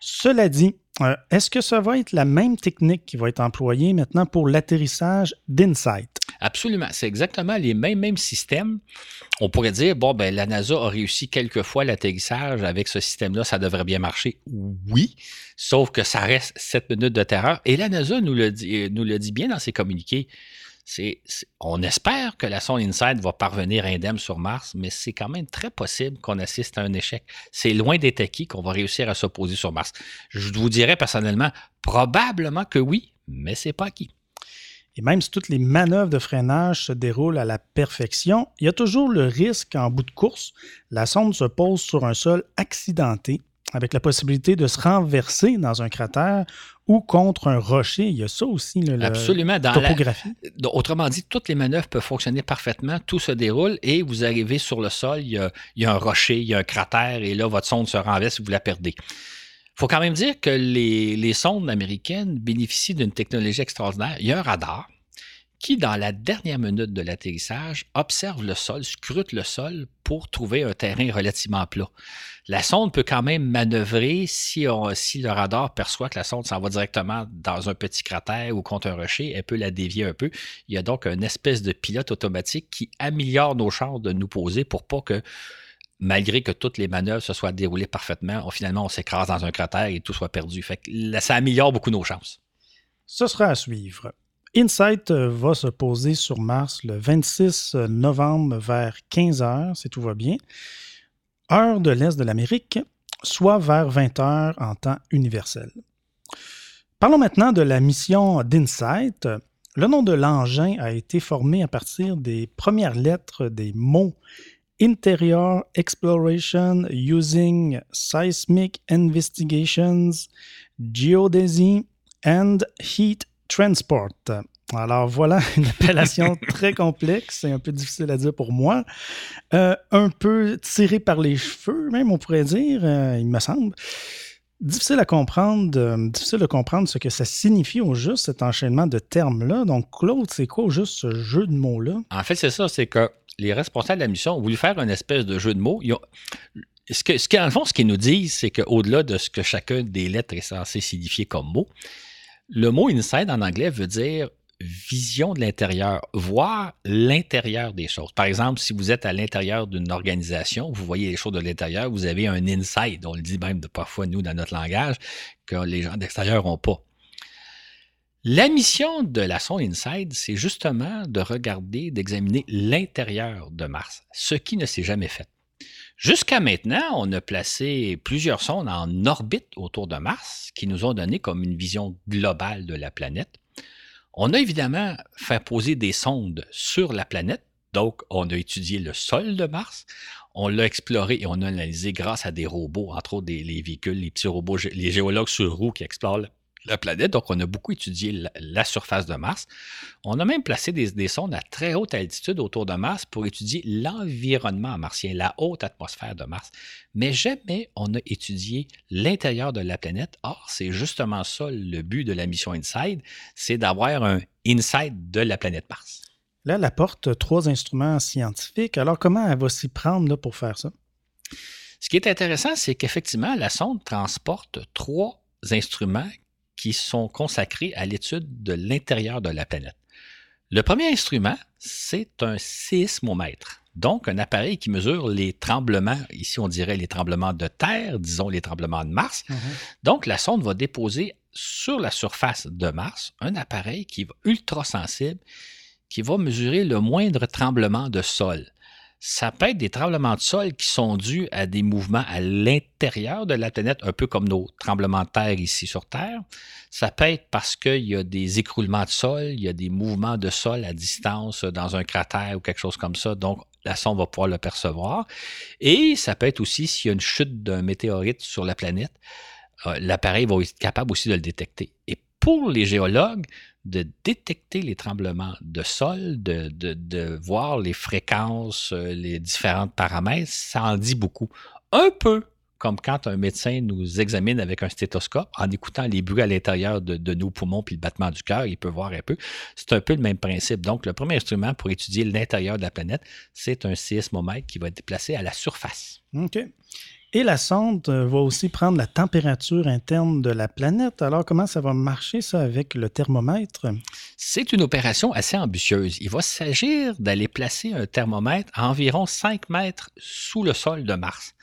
Cela dit, Euh, est-ce que ça va être la même technique qui va être employée maintenant pour l'atterrissage d'InSight? Absolument. C'est exactement les mêmes, systèmes. On pourrait dire, bon, ben, la NASA a réussi quelques fois l'atterrissage avec ce système-là, ça devrait bien marcher. Oui, sauf que ça reste 7 minutes de terreur. Et la NASA nous le dit, nous le dit bien dans ses communiqués on espère que la sonde InSight va parvenir indemne sur Mars, mais c'est quand même très possible qu'on assiste à un échec. C'est loin d'être acquis qu'on va réussir à s'opposer sur Mars. Je vous dirais personnellement, probablement que oui, mais c'est pas acquis. Et même si toutes les manœuvres de freinage se déroulent à la perfection, il y a toujours le risque qu'en bout de course, la sonde se pose sur un sol accidenté avec la possibilité de se renverser dans un cratère ou contre un rocher. Il y a ça aussi, la Absolument. Dans topographie. autrement dit, toutes les manœuvres peuvent fonctionner parfaitement, tout se déroule et vous arrivez sur le sol, il y a, un rocher, il y a un cratère et là, votre sonde se renverse et vous la perdez. Il faut quand même dire que les, les sondes américaines bénéficient d'une technologie extraordinaire. Il y a un radar qui, dans la dernière minute de l'atterrissage, observe le sol, scrute le sol pour trouver un terrain relativement plat. La sonde peut quand même manœuvrer si, le radar perçoit que la sonde s'en va directement dans un petit cratère ou contre un rocher, elle peut la dévier un peu. Il y a donc une espèce de pilote automatique qui améliore nos chances de nous poser pour pas que malgré que toutes les manœuvres se soient déroulées parfaitement, finalement, on s'écrase dans un cratère et tout soit perdu. Fait que ça améliore beaucoup nos chances. Ce sera à suivre. Insight euh, va se poser sur Mars le 26 novembre vers 15 heures, si tout va bien, heure de l'Est de l'Amérique, soit vers 20 heures en temps universel. Parlons maintenant de la mission d'Insight. Le nom de l'engin a été formé à partir des premières lettres des mots Interior Exploration Using Seismic Investigations, Geodesy and Heat Transport. Alors voilà *laughs* une appellation très complexe et un peu difficile à dire pour moi. Euh, un peu tiré par les cheveux, même on pourrait dire, euh, il me semble. Difficile à comprendre, euh, difficile de comprendre ce que ça signifie au juste cet enchaînement de termes-là. Donc, Claude, c'est quoi au juste ce jeu de mots-là? En fait, c'est ça, c'est que les responsables de la mission ont voulu faire une espèce de jeu de mots. Ce que, ce fond, ce qu'ils nous disent, c'est qu'au-delà de ce que chacun des lettres est censé signifier comme mot, le mot inside en anglais veut dire vision de l'intérieur, voir l'intérieur des choses. Par exemple, si vous êtes à l'intérieur d'une organisation, vous voyez les choses de l'intérieur, vous avez un inside, on le dit même de parfois nous dans notre langage, que les gens d'extérieur n'ont pas. La mission de la sonde InSide, c'est justement de regarder, d'examiner l'intérieur de Mars, ce qui ne s'est jamais fait. Jusqu'à maintenant, on a placé plusieurs sondes en orbite autour de Mars qui nous ont donné comme une vision globale de la planète. On a évidemment fait poser des sondes sur la planète, donc on a étudié le sol de Mars, on l'a exploré et on a analysé grâce à des robots, entre autres des, les véhicules, les petits robots, les géologues sur roues qui explorent la planète. Donc, on a beaucoup étudié la, surface de Mars. On a même placé des, sondes à très haute altitude autour de Mars pour étudier l'environnement martien, la haute atmosphère de Mars. Mais jamais on a étudié l'intérieur de la planète. Or, c'est justement ça le but de la mission InSide, c'est d'avoir un inside de la planète Mars. Là, elle apporte trois instruments scientifiques. Alors, comment elle va s'y prendre là, pour faire ça? Ce qui est intéressant, c'est qu'effectivement, la sonde transporte trois instruments qui sont consacrés à l'étude de l'intérieur de la planète. Le premier instrument, c'est un séismomètre, donc un appareil qui mesure les tremblements, ici on dirait les tremblements de terre, disons les tremblements de Mars. Mhm. Donc la sonde va déposer sur la surface de Mars un appareil qui est ultra sensible, qui va mesurer le moindre tremblement de sol ça peut être des tremblements de sol qui sont dus à des mouvements à l'intérieur de la planète, un peu comme nos tremblements de terre ici sur Terre. Ça peut être parce qu'il y a des écroulements de sol, il y a des mouvements de sol à distance dans un cratère ou quelque chose comme ça. Donc, la sonde va pouvoir le percevoir. Et ça peut être aussi s'il y a une chute d'un météorite sur la planète, euh, l'appareil va être capable aussi de le détecter. Pour les géologues, de détecter les tremblements de sol, de, voir les fréquences, euh, les différents paramètres, ça en dit beaucoup. Un peu comme quand un médecin nous examine avec un stéthoscope, en écoutant les bruits à l'intérieur de, nos poumons puis le battement du cœur, il peut voir un peu. C'est un peu le même principe. Donc, le premier instrument pour étudier l'intérieur de la planète, c'est un séismomètre qui va être placé à la surface. OK. Et la sonde euh, va aussi prendre la température interne de la planète. Alors, comment ça va marcher, ça, avec le thermomètre? C'est une opération assez ambitieuse. Il va s'agir d'aller placer un thermomètre à environ 5 mètres sous le sol de Mars.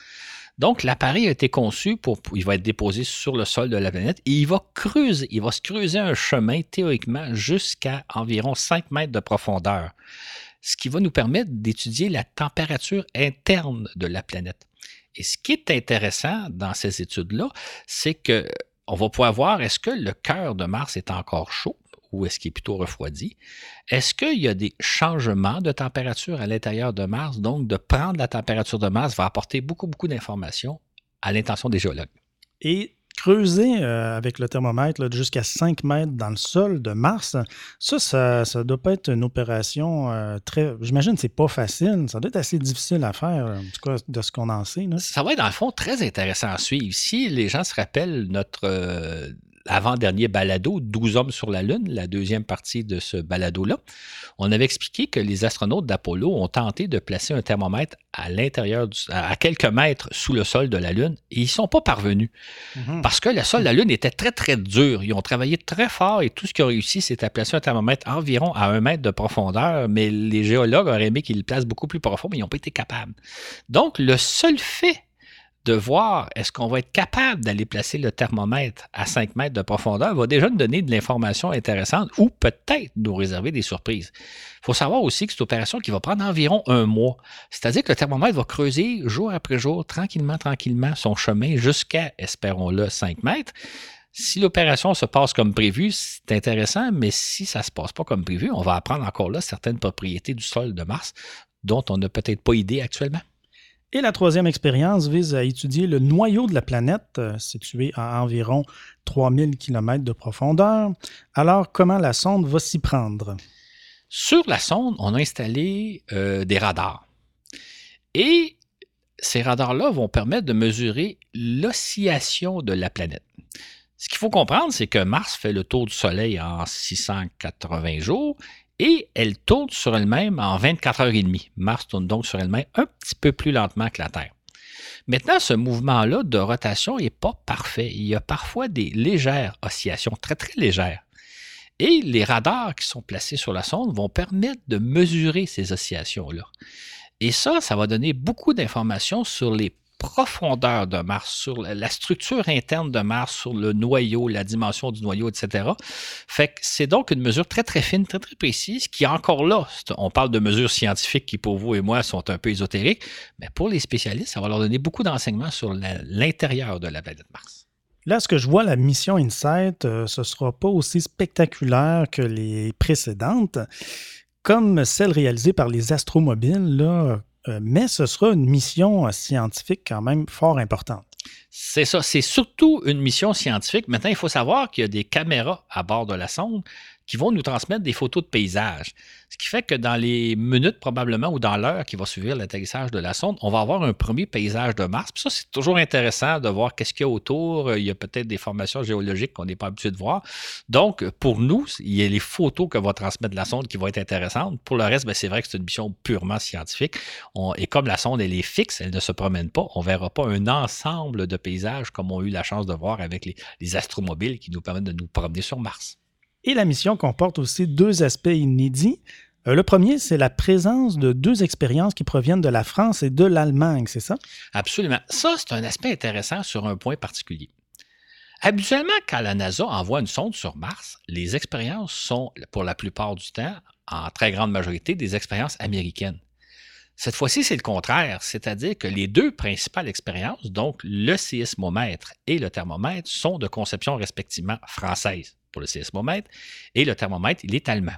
Donc, l'appareil a été conçu pour, il va être déposé sur le sol de la planète et il va creuser, il va se creuser un chemin théoriquement jusqu'à environ 5 mètres de profondeur, ce qui va nous permettre d'étudier la température interne de la planète. Et ce qui est intéressant dans ces études-là, c'est que on va pouvoir voir est-ce que le cœur de Mars est encore chaud ou est-ce qu'il est plutôt refroidi? Est-ce qu'il y a des changements de température à l'intérieur de Mars? Donc, de prendre la température de Mars va apporter beaucoup, beaucoup d'informations à l'intention des géologues. Creuser euh, avec le thermomètre jusqu'à 5 mètres dans le sol de Mars, ça, ça, ça doit pas être une opération euh, très. J'imagine que c'est pas facile. Ça doit être assez difficile à faire, en tout cas de ce qu'on en sait. Ça va être dans le fond très intéressant à suivre. Si les gens se rappellent notre. Euh, avant-dernier balado, 12 hommes sur la Lune, la deuxième partie de ce balado-là, on avait expliqué que les astronautes d'Apollo ont tenté de placer un thermomètre à l'intérieur, à quelques mètres sous le sol de la Lune, et ils ne sont pas parvenus. Mhm. Parce que le sol de la Lune était très, très dur. Ils ont travaillé très fort et tout ce qu'ils ont réussi, c'est à placer un thermomètre environ à un mètre de profondeur, mais les géologues auraient aimé qu'ils le placent beaucoup plus profond, mais ils n'ont pas été capables. Donc, le seul fait de voir est-ce qu'on va être capable d'aller placer le thermomètre à 5 mètres de profondeur va déjà nous donner de l'information intéressante ou peut-être nous réserver des surprises. Il faut savoir aussi que c'est une opération qui va prendre environ un mois. C'est-à-dire que le thermomètre va creuser jour après jour, tranquillement, tranquillement, son chemin jusqu'à, espérons-le, 5 mètres. Si l'opération se passe comme prévu, c'est intéressant, mais si ça ne se passe pas comme prévu, on va apprendre encore là certaines propriétés du sol de Mars dont on n'a peut-être pas idée actuellement. Et la troisième expérience vise à étudier le noyau de la planète, euh, situé à environ 3000 km de profondeur. Alors, comment la sonde va s'y prendre? Sur la sonde, on a installé euh, des radars. Et ces radars-là vont permettre de mesurer l'oscillation de la planète. Ce qu'il faut comprendre, c'est que Mars fait le tour du Soleil en 680 jours et elle tourne sur elle-même en 24 heures et demie. Mars tourne donc sur elle-même un petit peu plus lentement que la Terre. Maintenant, ce mouvement-là de rotation n'est pas parfait. Il y a parfois des légères oscillations, très très légères. Et les radars qui sont placés sur la sonde vont permettre de mesurer ces oscillations-là. Et ça, ça va donner beaucoup d'informations sur les profondeur de Mars, sur la structure interne de Mars, sur le noyau, la dimension du noyau, etc. Fait que c'est donc une mesure très, très fine, très, très précise, qui est encore là. On parle de mesures scientifiques qui, pour vous et moi, sont un peu ésotériques, mais pour les spécialistes, ça va leur donner beaucoup d'enseignements sur l'intérieur de la planète Mars. Là, ce que je vois, la mission InSight, euh, ce ne sera pas aussi spectaculaire que les précédentes. Comme celle réalisée par les astromobiles, là, mais ce sera une mission euh, scientifique quand même fort importante. C'est ça, c'est surtout une mission scientifique. Maintenant, il faut savoir qu'il y a des caméras à bord de la sonde qui vont nous transmettre des photos de paysages. Ce qui fait que dans les minutes probablement ou dans l'heure qui va suivre l'atterrissage de la sonde, on va avoir un premier paysage de Mars. Puis ça, c'est toujours intéressant de voir qu'est-ce qu'il y a autour. Il y a peut-être des formations géologiques qu'on n'est pas habitué de voir. Donc, pour nous, il y a les photos que va transmettre la sonde qui vont être intéressantes. Pour le reste, ben, c'est vrai que c'est une mission purement scientifique. et comme la sonde, elle est fixe, elle ne se promène pas, on ne verra pas un ensemble de paysages comme on a eu la chance de voir avec les, les astromobiles qui nous permettent de nous promener sur Mars. Et la mission comporte aussi deux aspects inédits. Euh, le premier, c'est la présence de deux expériences qui proviennent de la France et de l'Allemagne, c'est ça? Absolument. Ça, c'est un aspect intéressant sur un point particulier. Habituellement, quand la NASA envoie une sonde sur Mars, les expériences sont, pour la plupart du temps, en très grande majorité, des expériences américaines. Cette fois-ci, c'est le contraire, c'est-à-dire que les deux principales expériences, donc le séismomètre et le thermomètre, sont de conception respectivement française pour le sismomètre, et le thermomètre, il est allemand.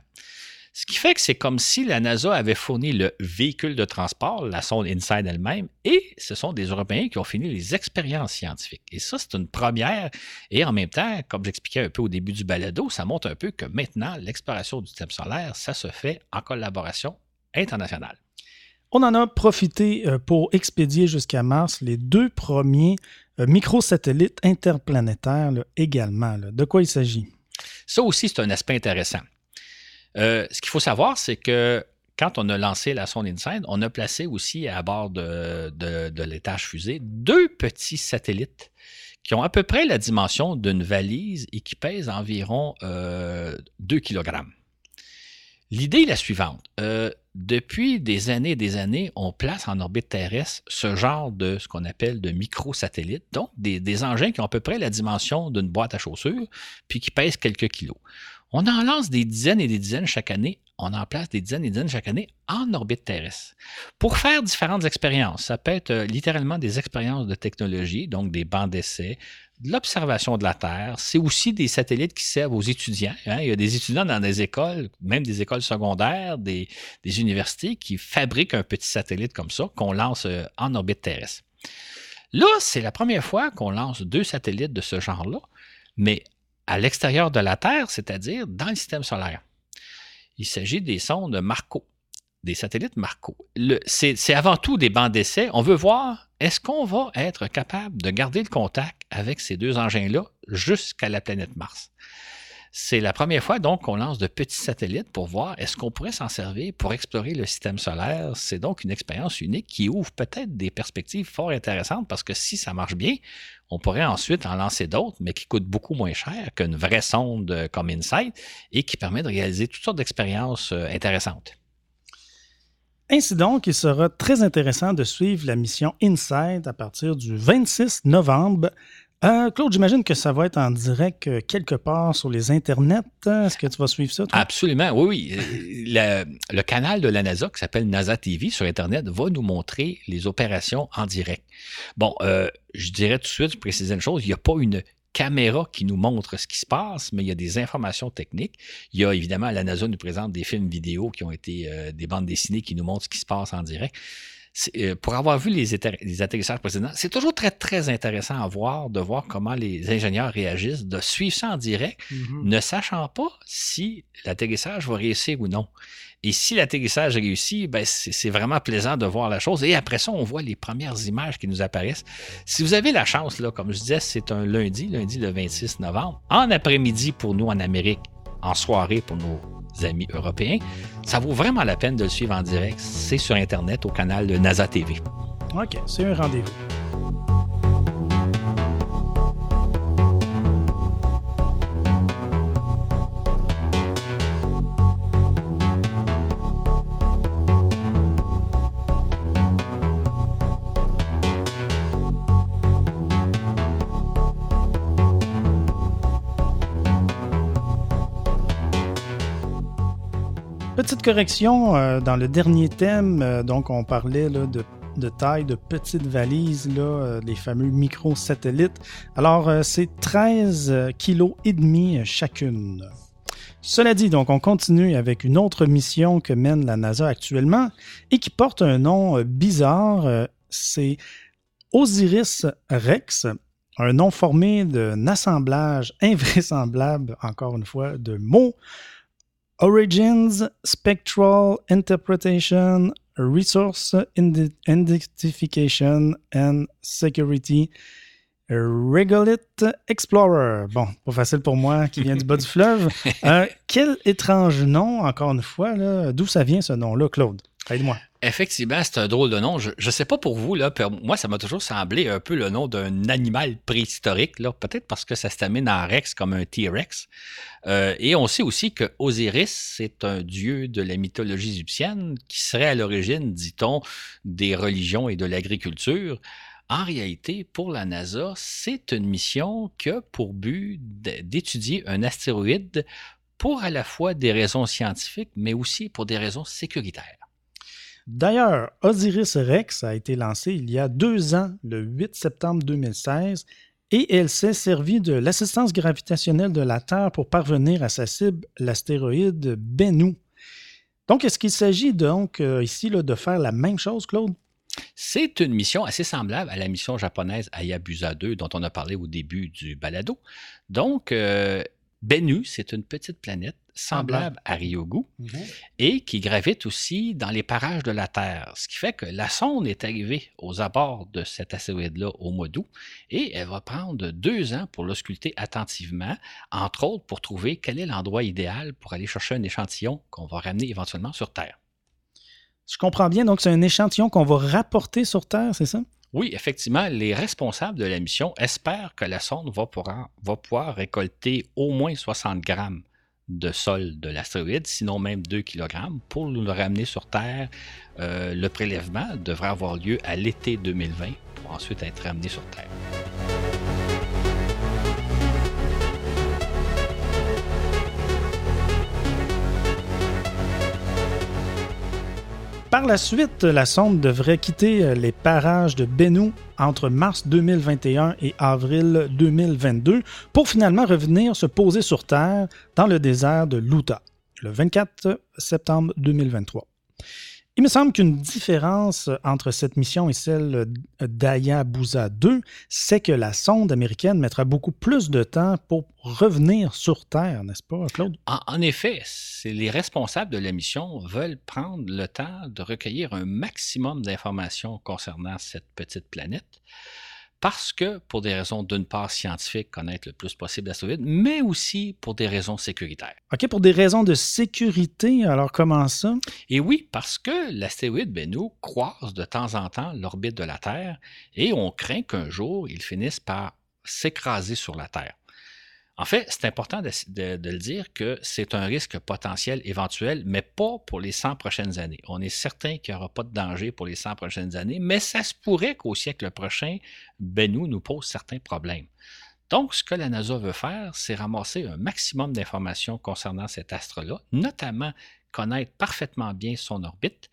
Ce qui fait que c'est comme si la NASA avait fourni le véhicule de transport, la sonde InSide elle-même, et ce sont des Européens qui ont fini les expériences scientifiques. Et ça, c'est une première. Et en même temps, comme j'expliquais un peu au début du balado, ça montre un peu que maintenant, l'exploration du système solaire, ça se fait en collaboration internationale. On en a profité euh, pour expédier jusqu'à Mars les deux premiers euh, microsatellites interplanétaires également. De quoi il s'agit? Ça aussi, c'est un aspect intéressant. Euh, ce qu'il faut savoir, c'est que quand on a lancé la sonde InSight, on a placé aussi à bord de, l'étage fusée deux petits satellites qui ont à peu près la dimension d'une valise et qui pèsent environ 2 euh, kg. L'idée est la suivante. Euh, depuis des années et des années, on place en orbite terrestre ce genre de ce qu'on appelle de microsatellites, donc des, des, engins qui ont à peu près la dimension d'une boîte à chaussures, puis qui pèsent quelques kilos. On en lance des dizaines et des dizaines chaque année. On en place des dizaines et des dizaines chaque année en orbite terrestre pour faire différentes expériences. Ça peut être euh, littéralement des expériences de technologie, donc des bancs d'essai, de l'observation de la Terre. C'est aussi des satellites qui servent aux étudiants. Hein. Il y a des étudiants dans des écoles, même des écoles secondaires, des, des universités, qui fabriquent un petit satellite comme ça qu'on lance euh, en orbite terrestre. Là, c'est la première fois qu'on lance deux satellites de ce genre-là, mais à l'extérieur de la Terre, c'est-à-dire dans le système solaire. Il s'agit des sondes Marco, des satellites Marco. C'est avant tout des bancs d'essai. On veut voir, est-ce qu'on va être capable de garder le contact avec ces deux engins-là jusqu'à la planète Mars? C'est la première fois donc qu'on lance de petits satellites pour voir est-ce qu'on pourrait s'en servir pour explorer le système solaire. C'est donc une expérience unique qui ouvre peut-être des perspectives fort intéressantes parce que si ça marche bien, on pourrait ensuite en lancer d'autres, mais qui coûtent beaucoup moins cher qu'une vraie sonde comme InSight et qui permet de réaliser toutes sortes d'expériences euh, intéressantes. Ainsi donc, il sera très intéressant de suivre la mission InSight à partir du 26 novembre euh, Claude, j'imagine que ça va être en direct euh, quelque part sur les internets. Est-ce que tu vas suivre ça? Absolument, oui, oui. Euh, le, canal de la NASA qui s'appelle NASA TV sur Internet va nous montrer les opérations en direct. Bon, je dirais tout de suite, je préciser une chose, il n'y a pas une caméra qui nous montre ce qui se passe, mais il y a des informations techniques. Il y a évidemment, la NASA nous présente des films vidéo qui ont été des bandes dessinées qui nous montrent ce qui se passe en direct. Euh, pour avoir vu les, atterrissages précédents, c'est toujours très, très intéressant à voir, de voir comment les ingénieurs réagissent, de suivre ça en direct, mm-hmm. ne sachant pas si l'atterrissage va réussir ou non. Et si l'atterrissage réussit, ben c'est vraiment plaisant de voir la chose. Et après ça, on voit les premières images qui nous apparaissent. Si vous avez la chance, là, comme je disais, c'est un lundi, lundi le 26 novembre, en après-midi pour nous en Amérique, en soirée pour nos amis européens. Ça vaut vraiment la peine de le suivre en direct. C'est sur Internet au canal de NASA TV. OK, c'est un rendez-vous. Petite correction, euh, dans le dernier thème, euh, donc on parlait de, taille de petites valises, là, euh, les fameux micro-satellites. Alors, c'est 13 kg et demi chacune. Cela dit, donc on continue avec une autre mission que mène la NASA actuellement et qui porte un nom bizarre. c'est Osiris Rex, un nom formé d'un assemblage invraisemblable, encore une fois, de mots Origins, Spectral Interpretation, Resource Identification and Security. Regulate Explorer. Bon, pas facile pour moi qui vient du bas du fleuve. *laughs* Euh, quel étrange nom, encore une fois, d'où ça vient ce nom-là, Claude? Aide-moi. Effectivement, c'est un drôle de nom. Je ne sais pas pour vous, là, moi, ça m'a toujours semblé un peu le nom d'un animal préhistorique, là, peut-être parce que ça se termine en Rex comme un T-Rex. Euh, et on sait aussi que Osiris, c'est un dieu de la mythologie égyptienne qui serait à l'origine, dit-on, des religions et de l'agriculture. En réalité, pour la NASA, c'est une mission qui a pour but d'étudier un astéroïde pour à la fois des raisons scientifiques, mais aussi pour des raisons sécuritaires. D'ailleurs, Osiris Rex a été lancé il y a deux ans, le 8 septembre 2016, et elle s'est servie de l'assistance gravitationnelle de la Terre pour parvenir à sa cible, l'astéroïde Bennu. Donc, est-ce qu'il s'agit donc euh, ici de faire la même chose, Claude? C'est une mission assez semblable à la mission japonaise Hayabusa 2 dont on a parlé au début du balado. Donc, euh, Bennu, c'est une petite planète semblable à Ryogu et qui gravite aussi dans les parages de la Terre. Ce qui fait que la sonde est arrivée aux abords de cet astéroïde-là au mois d'août et elle va prendre deux ans pour l'ausculter attentivement, entre autres pour trouver quel est l'endroit idéal pour aller chercher un échantillon qu'on va ramener éventuellement sur Terre. Je comprends bien, donc c'est un échantillon qu'on va rapporter sur Terre, c'est ça? Oui, effectivement, les responsables de la mission espèrent que la sonde va pouvoir, récolter au moins 60 grammes de sol de l'astéroïde, sinon même 2 kg, pour le ramener sur Terre. Euh, le prélèvement devrait avoir lieu à l'été 2020 pour ensuite être ramené sur Terre. Par la suite, la sonde devrait quitter euh, les parages de Bennu entre mars 2021 et avril 2022 pour finalement revenir se poser sur Terre dans le désert de l'Utah le 24 septembre 2023. Il me semble qu'une différence entre cette mission et celle d'Ayabusa 2, c'est que la sonde américaine mettra beaucoup plus de temps pour revenir sur Terre, n'est-ce pas, Claude? En, effet, les responsables de la mission veulent prendre le temps de recueillir un maximum d'informations concernant cette petite planète parce que pour des raisons d'une part scientifiques, connaître le plus possible l'astéroïde, mais aussi pour des raisons sécuritaires. OK, pour des raisons de sécurité, alors comment ça? Et oui, parce que l'astéroïde Bennu croise de temps en temps l'orbite de la Terre et on craint qu'un jour il finisse par s'écraser sur la Terre. En fait, c'est important de, le dire que c'est un risque potentiel éventuel, mais pas pour les 100 prochaines années. On est certain qu'il n'y aura pas de danger pour les 100 prochaines années, mais ça se pourrait qu'au siècle prochain, Bennu nous pose certains problèmes. Donc, ce que la NASA veut faire, c'est ramasser un maximum d'informations concernant cet astre-là, notamment connaître parfaitement bien son orbite,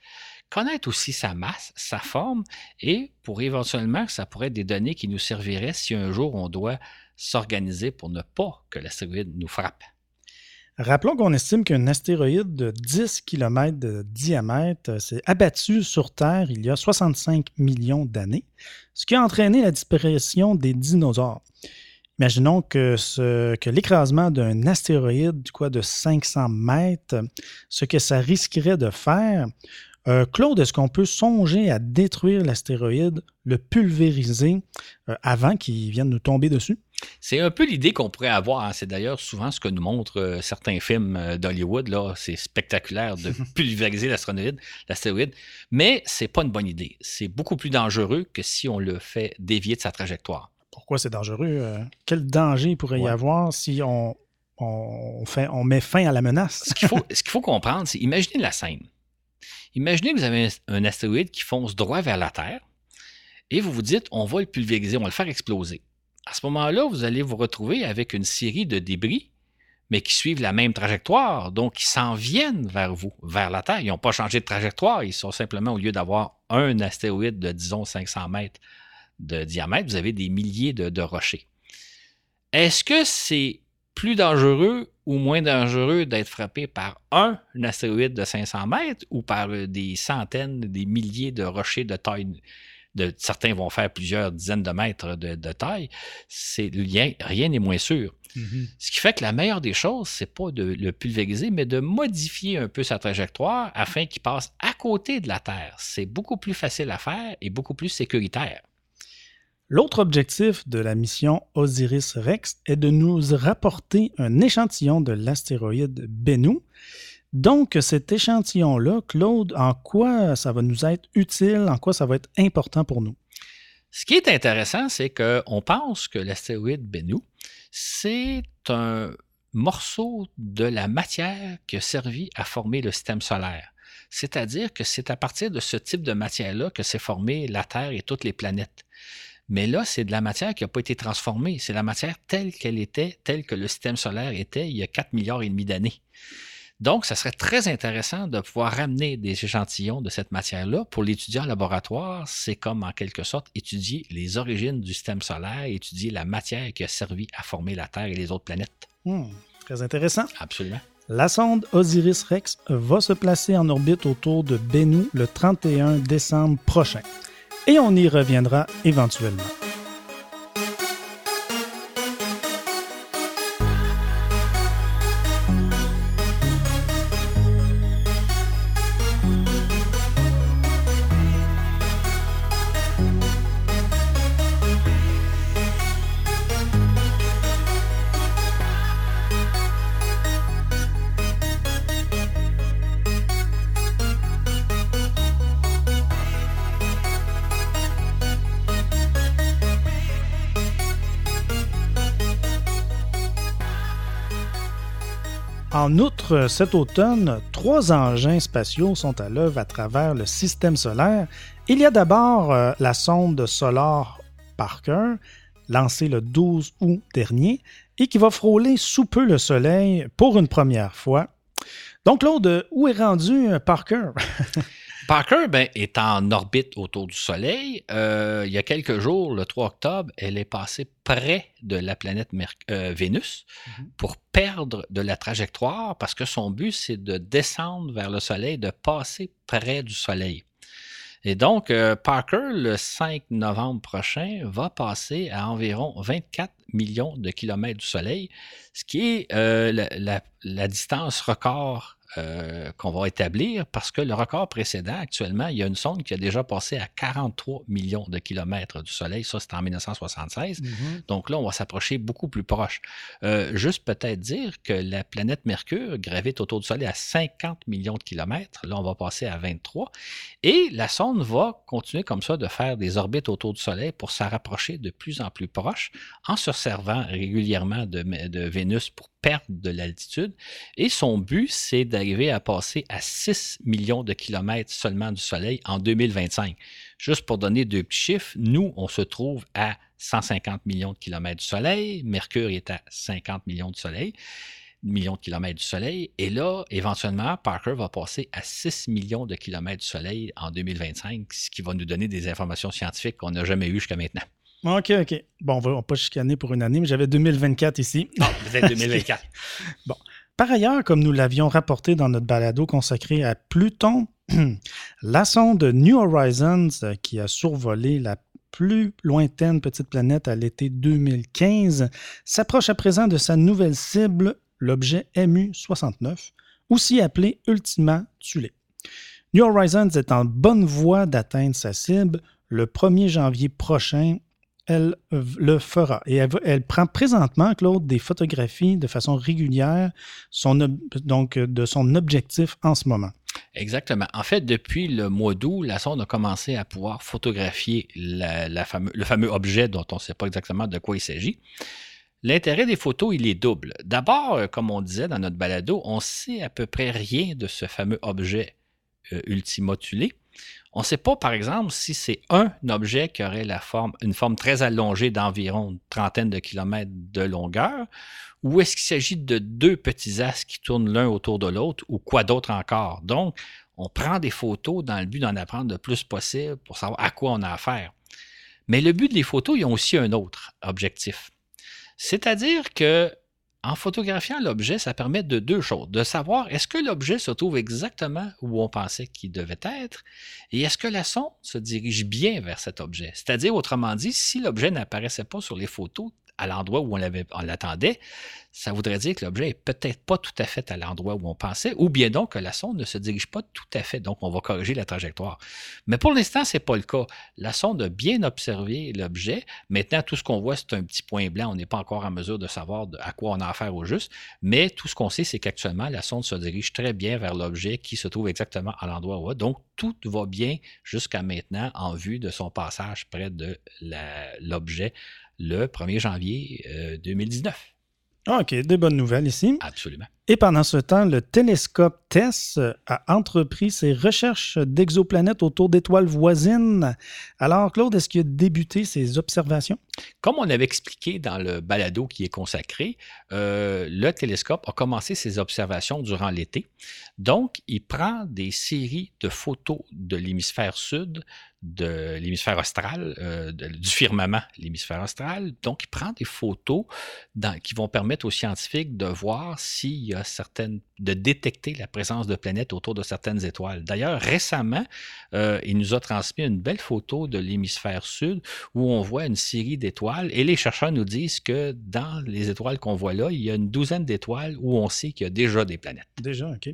connaître aussi sa masse, sa forme, et pour éventuellement, ça pourrait être des données qui nous serviraient si un jour on doit s'organiser pour ne pas que l'astéroïde nous frappe. Rappelons qu'on estime qu'un astéroïde de 10 km de diamètre s'est abattu sur Terre il y a 65 millions d'années, ce qui a entraîné la disparition des dinosaures. Imaginons que, l'écrasement d'un astéroïde quoi, de 500 mètres, ce que ça risquerait de faire, euh, Claude, est-ce qu'on peut songer à détruire l'astéroïde, le pulvériser euh, avant qu'il vienne nous tomber dessus? C'est un peu l'idée qu'on pourrait avoir. Hein. C'est d'ailleurs souvent ce que nous montrent euh, certains films d'Hollywood. C'est spectaculaire de *laughs* pulvériser l'astéroïde, l'astéroïde. Mais c'est pas une bonne idée. C'est beaucoup plus dangereux que si on le fait dévier de sa trajectoire. Pourquoi c'est dangereux? quel danger pourrait y avoir si on, fait, on met fin à la menace? ce qu'il faut, *laughs* faut comprendre, c'est imaginer la scène. Imaginez que vous avez un astéroïde qui fonce droit vers la Terre et vous vous dites, on va le pulvériser, on va le faire exploser. À ce moment-là, vous allez vous retrouver avec une série de débris, mais qui suivent la même trajectoire, donc qui s'en viennent vers vous, vers la Terre. Ils n'ont pas changé de trajectoire, ils sont simplement, au lieu d'avoir un astéroïde de, disons, 500 mètres de diamètre, vous avez des milliers de, de rochers. Est-ce que c'est plus dangereux ou moins dangereux d'être frappé par un astéroïde de 500 mètres ou par euh, des centaines, des milliers de rochers de taille de, certains vont faire plusieurs dizaines de mètres de, taille, c'est rien n'est moins sûr. Mm-hmm. Ce qui fait que la meilleure des choses, c'est pas de le pulvériser, mais de modifier un peu sa trajectoire afin qu'il passe à côté de la Terre. C'est beaucoup plus facile à faire et beaucoup plus sécuritaire. L'autre objectif de la mission Osiris-Rex est de nous rapporter un échantillon de l'astéroïde Bennu. Donc, cet échantillon-là, Claude, en quoi ça va nous être utile, en quoi ça va être important pour nous? Ce qui est intéressant, c'est qu'on pense que l'astéroïde Bennu, c'est un morceau de la matière qui a servi à former le système solaire. C'est-à-dire que c'est à partir de ce type de matière-là que s'est formée la Terre et toutes les planètes. Mais là, c'est de la matière qui n'a pas été transformée. C'est la matière telle qu'elle était, telle que le système solaire était il y a 4 milliards et demi d'années. Donc, ça serait très intéressant de pouvoir ramener des échantillons de cette matière-là pour l'étudier en laboratoire. C'est comme, en quelque sorte, étudier les origines du système solaire, étudier la matière qui a servi à former la Terre et les autres planètes. Hmm, très intéressant. Absolument. La sonde Osiris-Rex va se placer en orbite autour de Bennu le 31 décembre prochain et on y reviendra éventuellement. En outre, cet automne, trois engins spatiaux sont à l'œuvre à travers le système solaire. Il y a d'abord euh, la sonde Solar Parker, lancée le 12 août dernier, et qui va frôler sous peu le Soleil pour une première fois. Donc, Claude, où est rendu euh, Parker? *laughs* Parker ben, est en orbite autour du Soleil. Euh, il y a quelques jours, le 3 octobre, elle est passée près de la planète euh, Vénus mhm. pour perdre de la trajectoire parce que son but, c'est de descendre vers le Soleil, de passer près du Soleil. Et donc, euh, Parker, le 5 novembre prochain, va passer à environ 24 millions de kilomètres du Soleil, ce qui est la, distance record euh, qu'on va établir parce que le record précédent, actuellement, il y a une sonde qui a déjà passé à 43 millions de kilomètres du Soleil. Ça, c'était en 1976. Mm-hmm. Donc là, on va s'approcher beaucoup plus proche. Euh, juste peut-être dire que la planète Mercure gravite autour du Soleil à 50 millions de kilomètres. Là, on va passer à 23. Et la sonde va continuer comme ça de faire des orbites autour du Soleil pour se rapprocher de plus en plus proche en se servant régulièrement de, de Vénus pour perdre de l'altitude. Et son but, c'est d'arriver à passer à 6 millions de kilomètres seulement du Soleil en 2025. Juste pour donner deux petits chiffres, nous, on se trouve à 150 millions de kilomètres du Soleil. Mercure est à 50 millions de Soleil millions de kilomètres du Soleil. Et là, éventuellement, Parker va passer à 6 millions de kilomètres du Soleil en 2025, ce qui va nous donner des informations scientifiques qu'on n'a jamais eues jusqu'à maintenant. OK, OK. Bon, on va pas chicaner pour une année, mais j'avais 2024 ici. Non, vous êtes *laughs* 2024. bon. Par ailleurs, comme nous l'avions rapporté dans notre balado consacré à Pluton, *clears throat* la sonde New Horizons, euh, qui a survolé la plus lointaine petite planète à l'été 2015, s'approche à présent de sa nouvelle cible, l'objet MU-69, aussi appelé Ultima Thule. New Horizons est en bonne voie d'atteindre sa cible le 1er janvier prochain elle le fera. Et elle, prend présentement, Claude, des photographies de façon régulière, donc de son objectif en ce moment. Exactement. En fait, depuis le mois d'août, la sonde a commencé à pouvoir photographier le fameux objet dont on ne sait pas exactement de quoi il s'agit. L'intérêt des photos, il est double. D'abord, euh, comme on disait dans notre balado, on sait à peu près rien de ce fameux objet euh, ultimotulé. On ne sait pas, par exemple, si c'est un objet qui aurait une forme très allongée d'environ une trentaine de kilomètres de longueur, ou est-ce qu'il s'agit de deux petits astres qui tournent l'un autour de l'autre, ou quoi d'autre encore? Donc, on prend des photos dans le but d'en apprendre le plus possible pour savoir à quoi on a affaire. Mais le but des photos, ils ont aussi un autre objectif. C'est-à-dire que en photographiant l'objet, ça permet de deux choses. De savoir est-ce que l'objet se trouve exactement où on pensait qu'il devait être et est-ce que la sonde se dirige bien vers cet objet? C'est-à-dire, autrement dit, si l'objet n'apparaissait pas sur les photos à l'endroit où on l'attendait, ça voudrait dire que l'objet est peut-être pas tout à fait à l'endroit où on pensait, ou bien donc que la sonde ne se dirige pas tout à fait, donc on va corriger la trajectoire. Mais pour l'instant, c'est pas le cas. La sonde a bien observé l'objet. Maintenant, tout ce qu'on voit, c'est un petit point blanc. On n'est pas encore en mesure de savoir à quoi on a affaire au juste, mais tout ce qu'on sait, c'est qu'actuellement, la sonde se dirige très bien vers l'objet qui se trouve exactement à l'endroit où on Donc, tout va bien jusqu'à maintenant en vue de son passage près de l'objet le 1er janvier 2019. Euh, ah, OK, des bonnes nouvelles ici. Absolument. Et pendant ce temps, le télescope TESS a entrepris ses recherches d'exoplanètes autour d'étoiles voisines. Alors, Claude, est-ce qu'il a débuté ses observations? Comme on avait expliqué dans le balado qui est consacré, euh, le télescope a commencé ses observations durant l'été. Donc, il prend des séries de photos de l'hémisphère sud de l'hémisphère austral, euh, du firmament, l'hémisphère austral. Donc, il prend des photos qui vont permettre aux scientifiques de voir s'il y a de détecter la présence de planètes autour de certaines étoiles. D'ailleurs, récemment, euh, il nous a transmis une belle photo de l'hémisphère sud où on voit une série d'étoiles et les chercheurs nous disent que dans les étoiles qu'on voit là, il y a une douzaine d'étoiles où on sait qu'il y a déjà des planètes. Déjà, OK.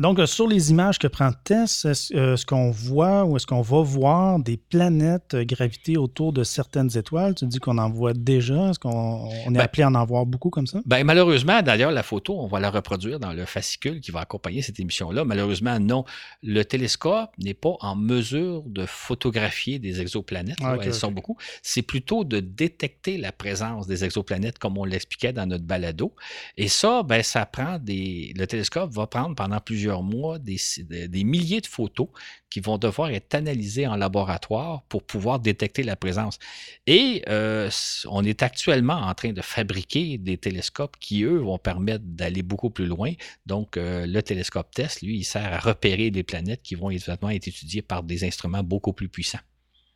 Donc, euh, sur les images que prend Tess, est-ce euh, qu'on voit ou est-ce qu'on va voir des planètes euh, graviter autour de certaines étoiles? Tu dis qu'on en voit déjà? Est-ce qu'on est Ben- appelé à en voir beaucoup comme ça? Ben, malheureusement, d'ailleurs, la photo, on va la reproduire dans le fascicule qui va accompagner cette émission-là. Malheureusement, non. Le télescope n'est pas en mesure de photographier des exoplanètes. Ah, ok, elles ok. sont beaucoup. C'est plutôt de détecter la présence des exoplanètes, comme on l'expliquait dans notre balado. Et ça, ben, ça prend des. Le télescope va prendre pendant plusieurs mois des, des milliers de photos qui vont devoir être analysées en laboratoire pour pouvoir détecter la présence. Et euh, on est actuellement en train de fabriquer des télescopes qui, eux, vont permettre d'aller beaucoup plus loin. Donc, euh, le télescope TESS, lui, il sert à repérer des planètes qui vont évidemment être étudiées par des instruments beaucoup plus puissants.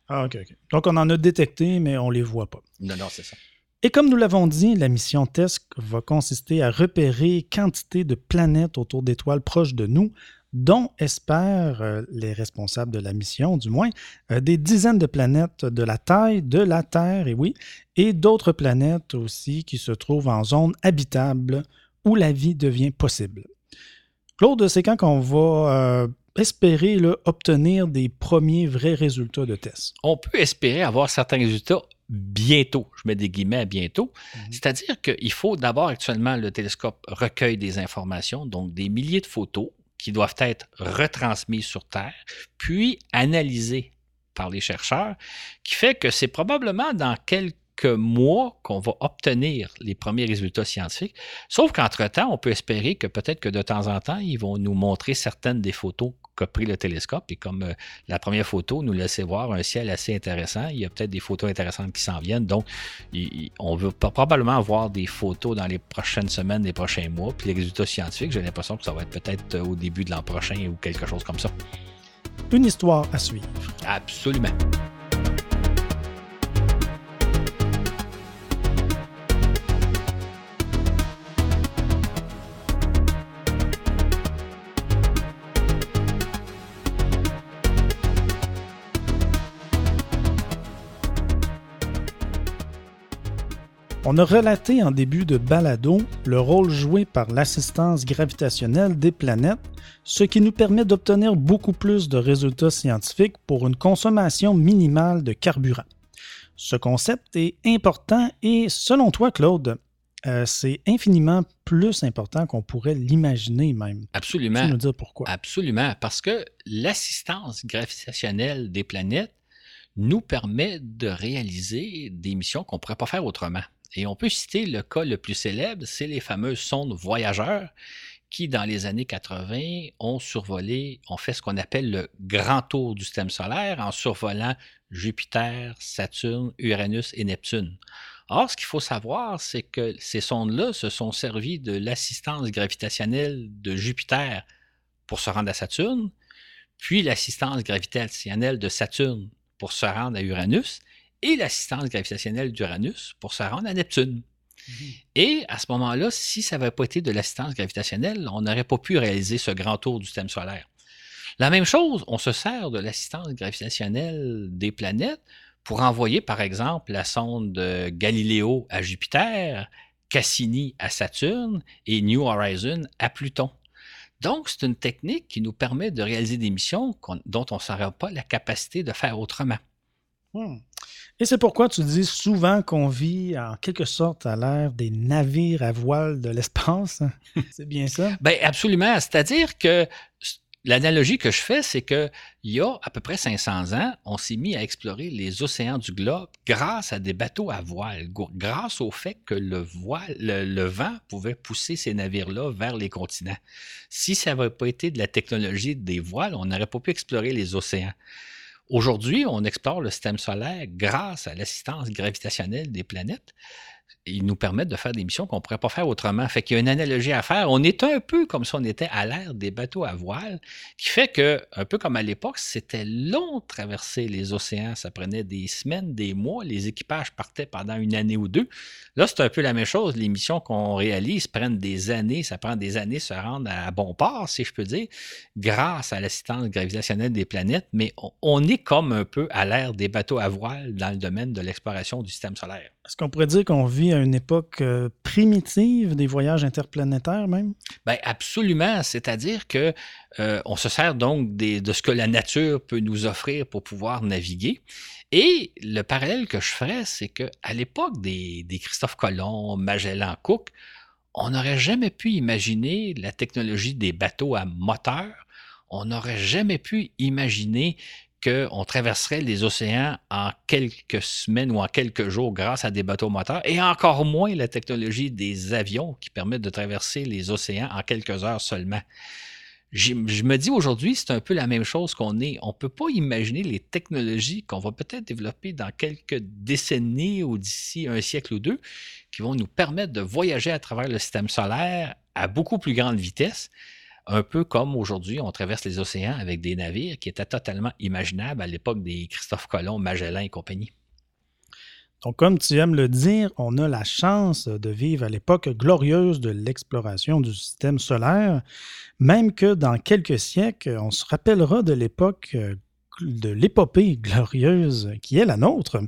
Ah, OK, OK. Donc, on en a détecté, mais on les voit pas. Non, non, c'est ça. Et comme nous l'avons dit, la mission TESC va consister à repérer quantité de planètes autour d'étoiles proches de nous, dont espèrent euh, les responsables de la mission, du moins, euh, des dizaines de planètes de la taille de la Terre, et oui, et d'autres planètes aussi qui se trouvent en zone habitable où la vie devient possible. Claude, c'est quand qu'on va euh, espérer obtenir des premiers vrais résultats de tests? On peut espérer avoir certains résultats bientôt. Je mets des guillemets à bientôt. Mhm. C'est-à-dire qu'il faut d'abord, actuellement, le télescope recueille des informations, donc des milliers de photos qui doivent être retransmises sur Terre, puis analysées par les chercheurs, qui fait que c'est probablement dans quelques mois qu'on va obtenir les premiers résultats scientifiques. Sauf qu'entre-temps, on peut espérer que peut-être que de temps en temps, ils vont nous montrer certaines des photos qu'a pris le télescope. Et comme euh, la première photo nous laissait voir un ciel assez intéressant, il y a peut-être des photos intéressantes qui s'en viennent. Donc, il- il- on veut probablement avoir des photos dans les prochaines semaines, les prochains mois. Puis les résultats scientifiques, j'ai l'impression que ça va être peut-être euh, au début de l'an prochain ou quelque chose comme ça. Une histoire à suivre. Absolument. On a relaté en début de balado le rôle joué par l'assistance gravitationnelle des planètes, ce qui nous permet d'obtenir beaucoup plus de résultats scientifiques pour une consommation minimale de carburant. Ce concept est important et selon toi, Claude, euh, c'est infiniment plus important qu'on pourrait l'imaginer même. Absolument. Tu nous dire pourquoi? Absolument, parce que l'assistance gravitationnelle des planètes nous permet de réaliser des missions qu'on ne pourrait pas faire autrement. Et on peut citer le cas le plus célèbre, c'est les fameuses sondes voyageurs qui, dans les années 80, ont survolé, ont fait ce qu'on appelle le grand tour du système solaire en survolant Jupiter, Saturne, Uranus et Neptune. Or, ce qu'il faut savoir, c'est que ces sondes-là se sont servies de l'assistance gravitationnelle de Jupiter pour se rendre à Saturne, puis l'assistance gravitationnelle de Saturne pour se rendre à Uranus, et l'assistance gravitationnelle d'Uranus pour se rendre à Neptune. Et à ce moment-là, si ça n'avait pas été de l'assistance gravitationnelle, on n'aurait pas pu réaliser ce grand tour du système solaire. La même chose, on se sert de l'assistance gravitationnelle des planètes pour envoyer, par exemple, la sonde de Galiléo à Jupiter, Cassini à Saturne et New Horizon à Pluton. Donc, c'est une technique qui nous permet de réaliser des missions dont on n'aurait pas la capacité de faire autrement. Hmm. Et c'est pourquoi tu dis souvent qu'on vit en quelque sorte à l'ère des navires à voile de l'espace. *laughs* c'est bien ça? Ben absolument. C'est-à-dire que l'analogie que je fais, c'est que il y a à peu près 500 ans, on s'est mis à explorer les océans du globe grâce à des bateaux à voile, grâce au fait que le voile, le, le vent pouvait pousser ces navires-là vers les continents. Si ça n'avait pas été de la technologie des voiles, on n'aurait pas pu explorer les océans. Aujourd'hui, on explore le système solaire grâce à l'assistance gravitationnelle des planètes. Ils nous permettent de faire des missions qu'on ne pourrait pas faire autrement. Fait qu'il y a une analogie à faire. On est un peu comme si on était à l'ère des bateaux à voile, qui fait que, un peu comme à l'époque, c'était long de traverser les océans. Ça prenait des semaines, des mois. Les équipages partaient pendant une année ou deux. Là, c'est un peu la même chose. Les missions qu'on réalise prennent des années. Ça prend des années de se rendre à bon port, si je peux dire, grâce à l'assistance gravitationnelle des planètes. Mais on, on est comme un peu à l'ère des bateaux à voile dans le domaine de l'exploration du système solaire. Est-ce qu'on pourrait dire qu'on vit à une époque euh, primitive des voyages interplanétaires même? Bien, absolument. C'est-à-dire que euh, on se sert donc de ce que la nature peut nous offrir pour pouvoir naviguer. Et le parallèle que je ferais, c'est qu'à l'époque des, des Christophe Colomb, Magellan, Cook, on n'aurait jamais pu imaginer la technologie des bateaux à moteur. On n'aurait jamais pu imaginer qu'on traverserait les océans en quelques semaines ou en quelques jours grâce à des bateaux moteurs, et encore moins la technologie des avions qui permettent de traverser les océans en quelques heures seulement. Je, me dis aujourd'hui, c'est un peu la même chose qu'on est. On ne peut pas imaginer les technologies qu'on va peut-être développer dans quelques décennies ou d'ici un siècle ou deux qui vont nous permettre de voyager à travers le système solaire à beaucoup plus grande vitesse un peu comme aujourd'hui, on traverse les océans avec des navires qui étaient totalement imaginables à l'époque des Christophe Colomb, Magellan et compagnie. Donc, comme tu aimes le dire, on a la chance de vivre à l'époque glorieuse de l'exploration du système solaire, même que dans quelques siècles, on se rappellera de l'époque euh, de l'épopée glorieuse qui est la nôtre.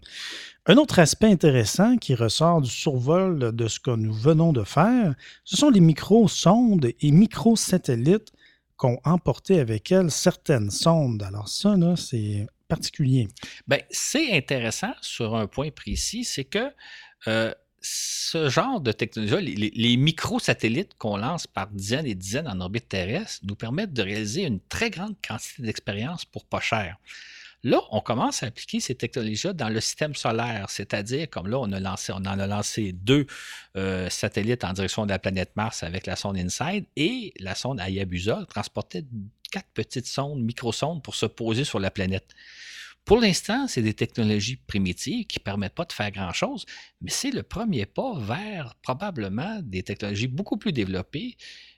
Un autre aspect intéressant qui ressort du survol de ce que nous venons de faire, ce sont les micro-sondes et micro-satellites qu'ont emporté avec elles certaines sondes. Alors ça, c'est particulier. Bien, c'est intéressant sur un point précis, c'est que euh, ce genre de technologie, les, les microsatellites qu'on lance par dizaines et dizaines en orbite terrestre, nous permettent de réaliser une très grande quantité d'expérience pour pas cher. Là, on commence à appliquer ces technologies-là dans le système solaire, c'est-à-dire, comme là, on, a lancé, on en a lancé deux euh, satellites en direction de la planète Mars avec la sonde InSide et la sonde Hayabusa transportait quatre petites sondes, microsondes, pour se poser sur la planète. Pour l'instant, c'est des technologies primitives qui ne permettent pas de faire grand-chose, mais c'est le premier pas vers probablement des technologies beaucoup plus développées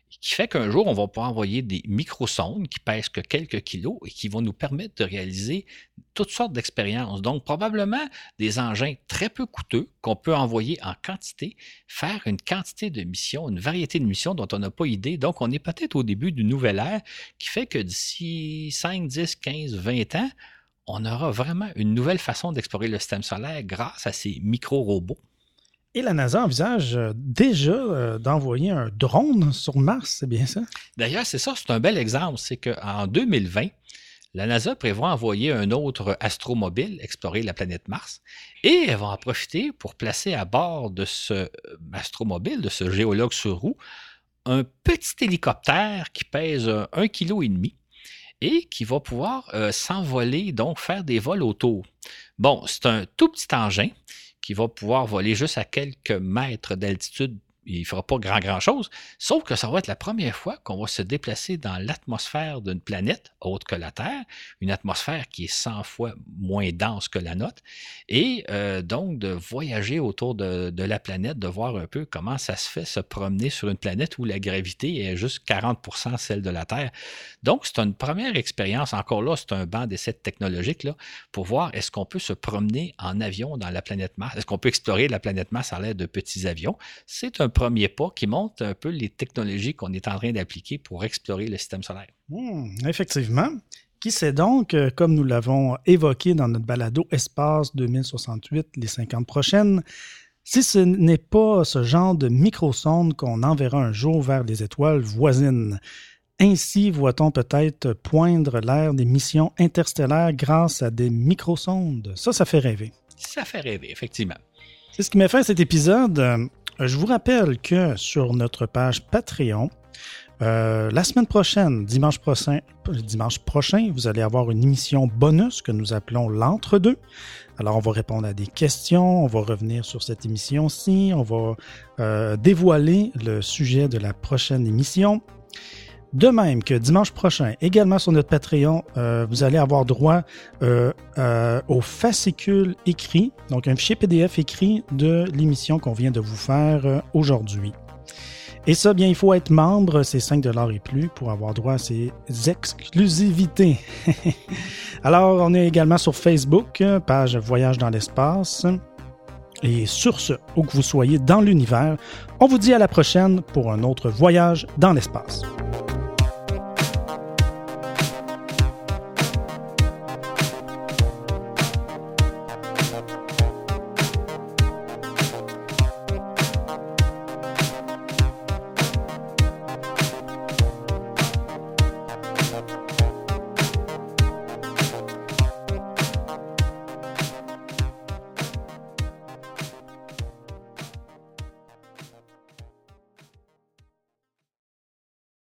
qui fait qu'un jour, on va pouvoir envoyer des microsondes qui pèsent que quelques kilos et qui vont nous permettre de réaliser toutes sortes d'expériences. Donc, probablement des engins très peu coûteux qu'on peut envoyer en quantité, faire une quantité de missions, une variété de missions dont on n'a pas idée. Donc, on est peut-être au début d'une nouvelle ère qui fait que d'ici 5, 10, 15, 20 ans, on aura vraiment une nouvelle façon d'explorer le système solaire grâce à ces micro-robots. Et la NASA envisage euh, déjà euh, d'envoyer un drone sur Mars, c'est bien ça? D'ailleurs, c'est ça, c'est un bel exemple. C'est qu'en 2020, la NASA prévoit envoyer un autre astromobile explorer la planète Mars et elle va en profiter pour placer à bord de ce euh, astromobile, de ce géologue sur roue, un petit hélicoptère qui pèse un kilo et demi et qui va pouvoir s'envoler, donc faire des vols autour. Bon, c'est un tout petit engin qui va pouvoir voler juste à quelques mètres d'altitude il ne fera pas grand, grand chose, sauf que ça va être la première fois qu'on va se déplacer dans l'atmosphère d'une planète autre que la Terre, une atmosphère qui est 100 fois moins dense que la nôtre, et euh, donc de voyager autour de, la planète, de voir un peu comment ça se fait se promener sur une planète où la gravité est juste 40% celle de la Terre. Donc, c'est une première expérience. Encore là, c'est un banc d'essai technologique là, pour voir est-ce qu'on peut se promener en avion dans la planète Mars, est-ce qu'on peut explorer la planète Mars à l'aide de petits avions? C'est un premier pas qui montre un peu les technologies qu'on est en train d'appliquer pour explorer le système solaire. Hmm, effectivement. Qui sait donc, euh, comme nous l'avons évoqué dans notre balado Espace 2068, les 50 prochaines, si ce n'est pas ce genre de microsonde qu'on enverra un jour vers les étoiles voisines? Ainsi voit-on peut-être poindre l'ère des missions interstellaires grâce à des microsondes. Ça, ça fait rêver. Ça fait rêver, effectivement. C'est ce qui m'a fait cet épisode. Je vous rappelle que sur notre page Patreon, euh, la semaine prochaine, dimanche prochain, dimanche prochain, vous allez avoir une émission bonus que nous appelons l'entre-deux. Alors, on va répondre à des questions, on va revenir sur cette émission-ci, on va euh, dévoiler le sujet de la prochaine émission. De même que dimanche prochain, également sur notre Patreon, euh, vous allez avoir droit euh, euh, au fascicule écrit, donc un fichier PDF écrit de l'émission qu'on vient de vous faire aujourd'hui. Et ça, bien, il faut être membre, c'est 5 et plus pour avoir droit à ces exclusivités. *laughs* Alors, on est également sur Facebook, page Voyage dans l'espace. Et sur ce, où que vous soyez dans l'univers, on vous dit à la prochaine pour un autre voyage dans l'espace.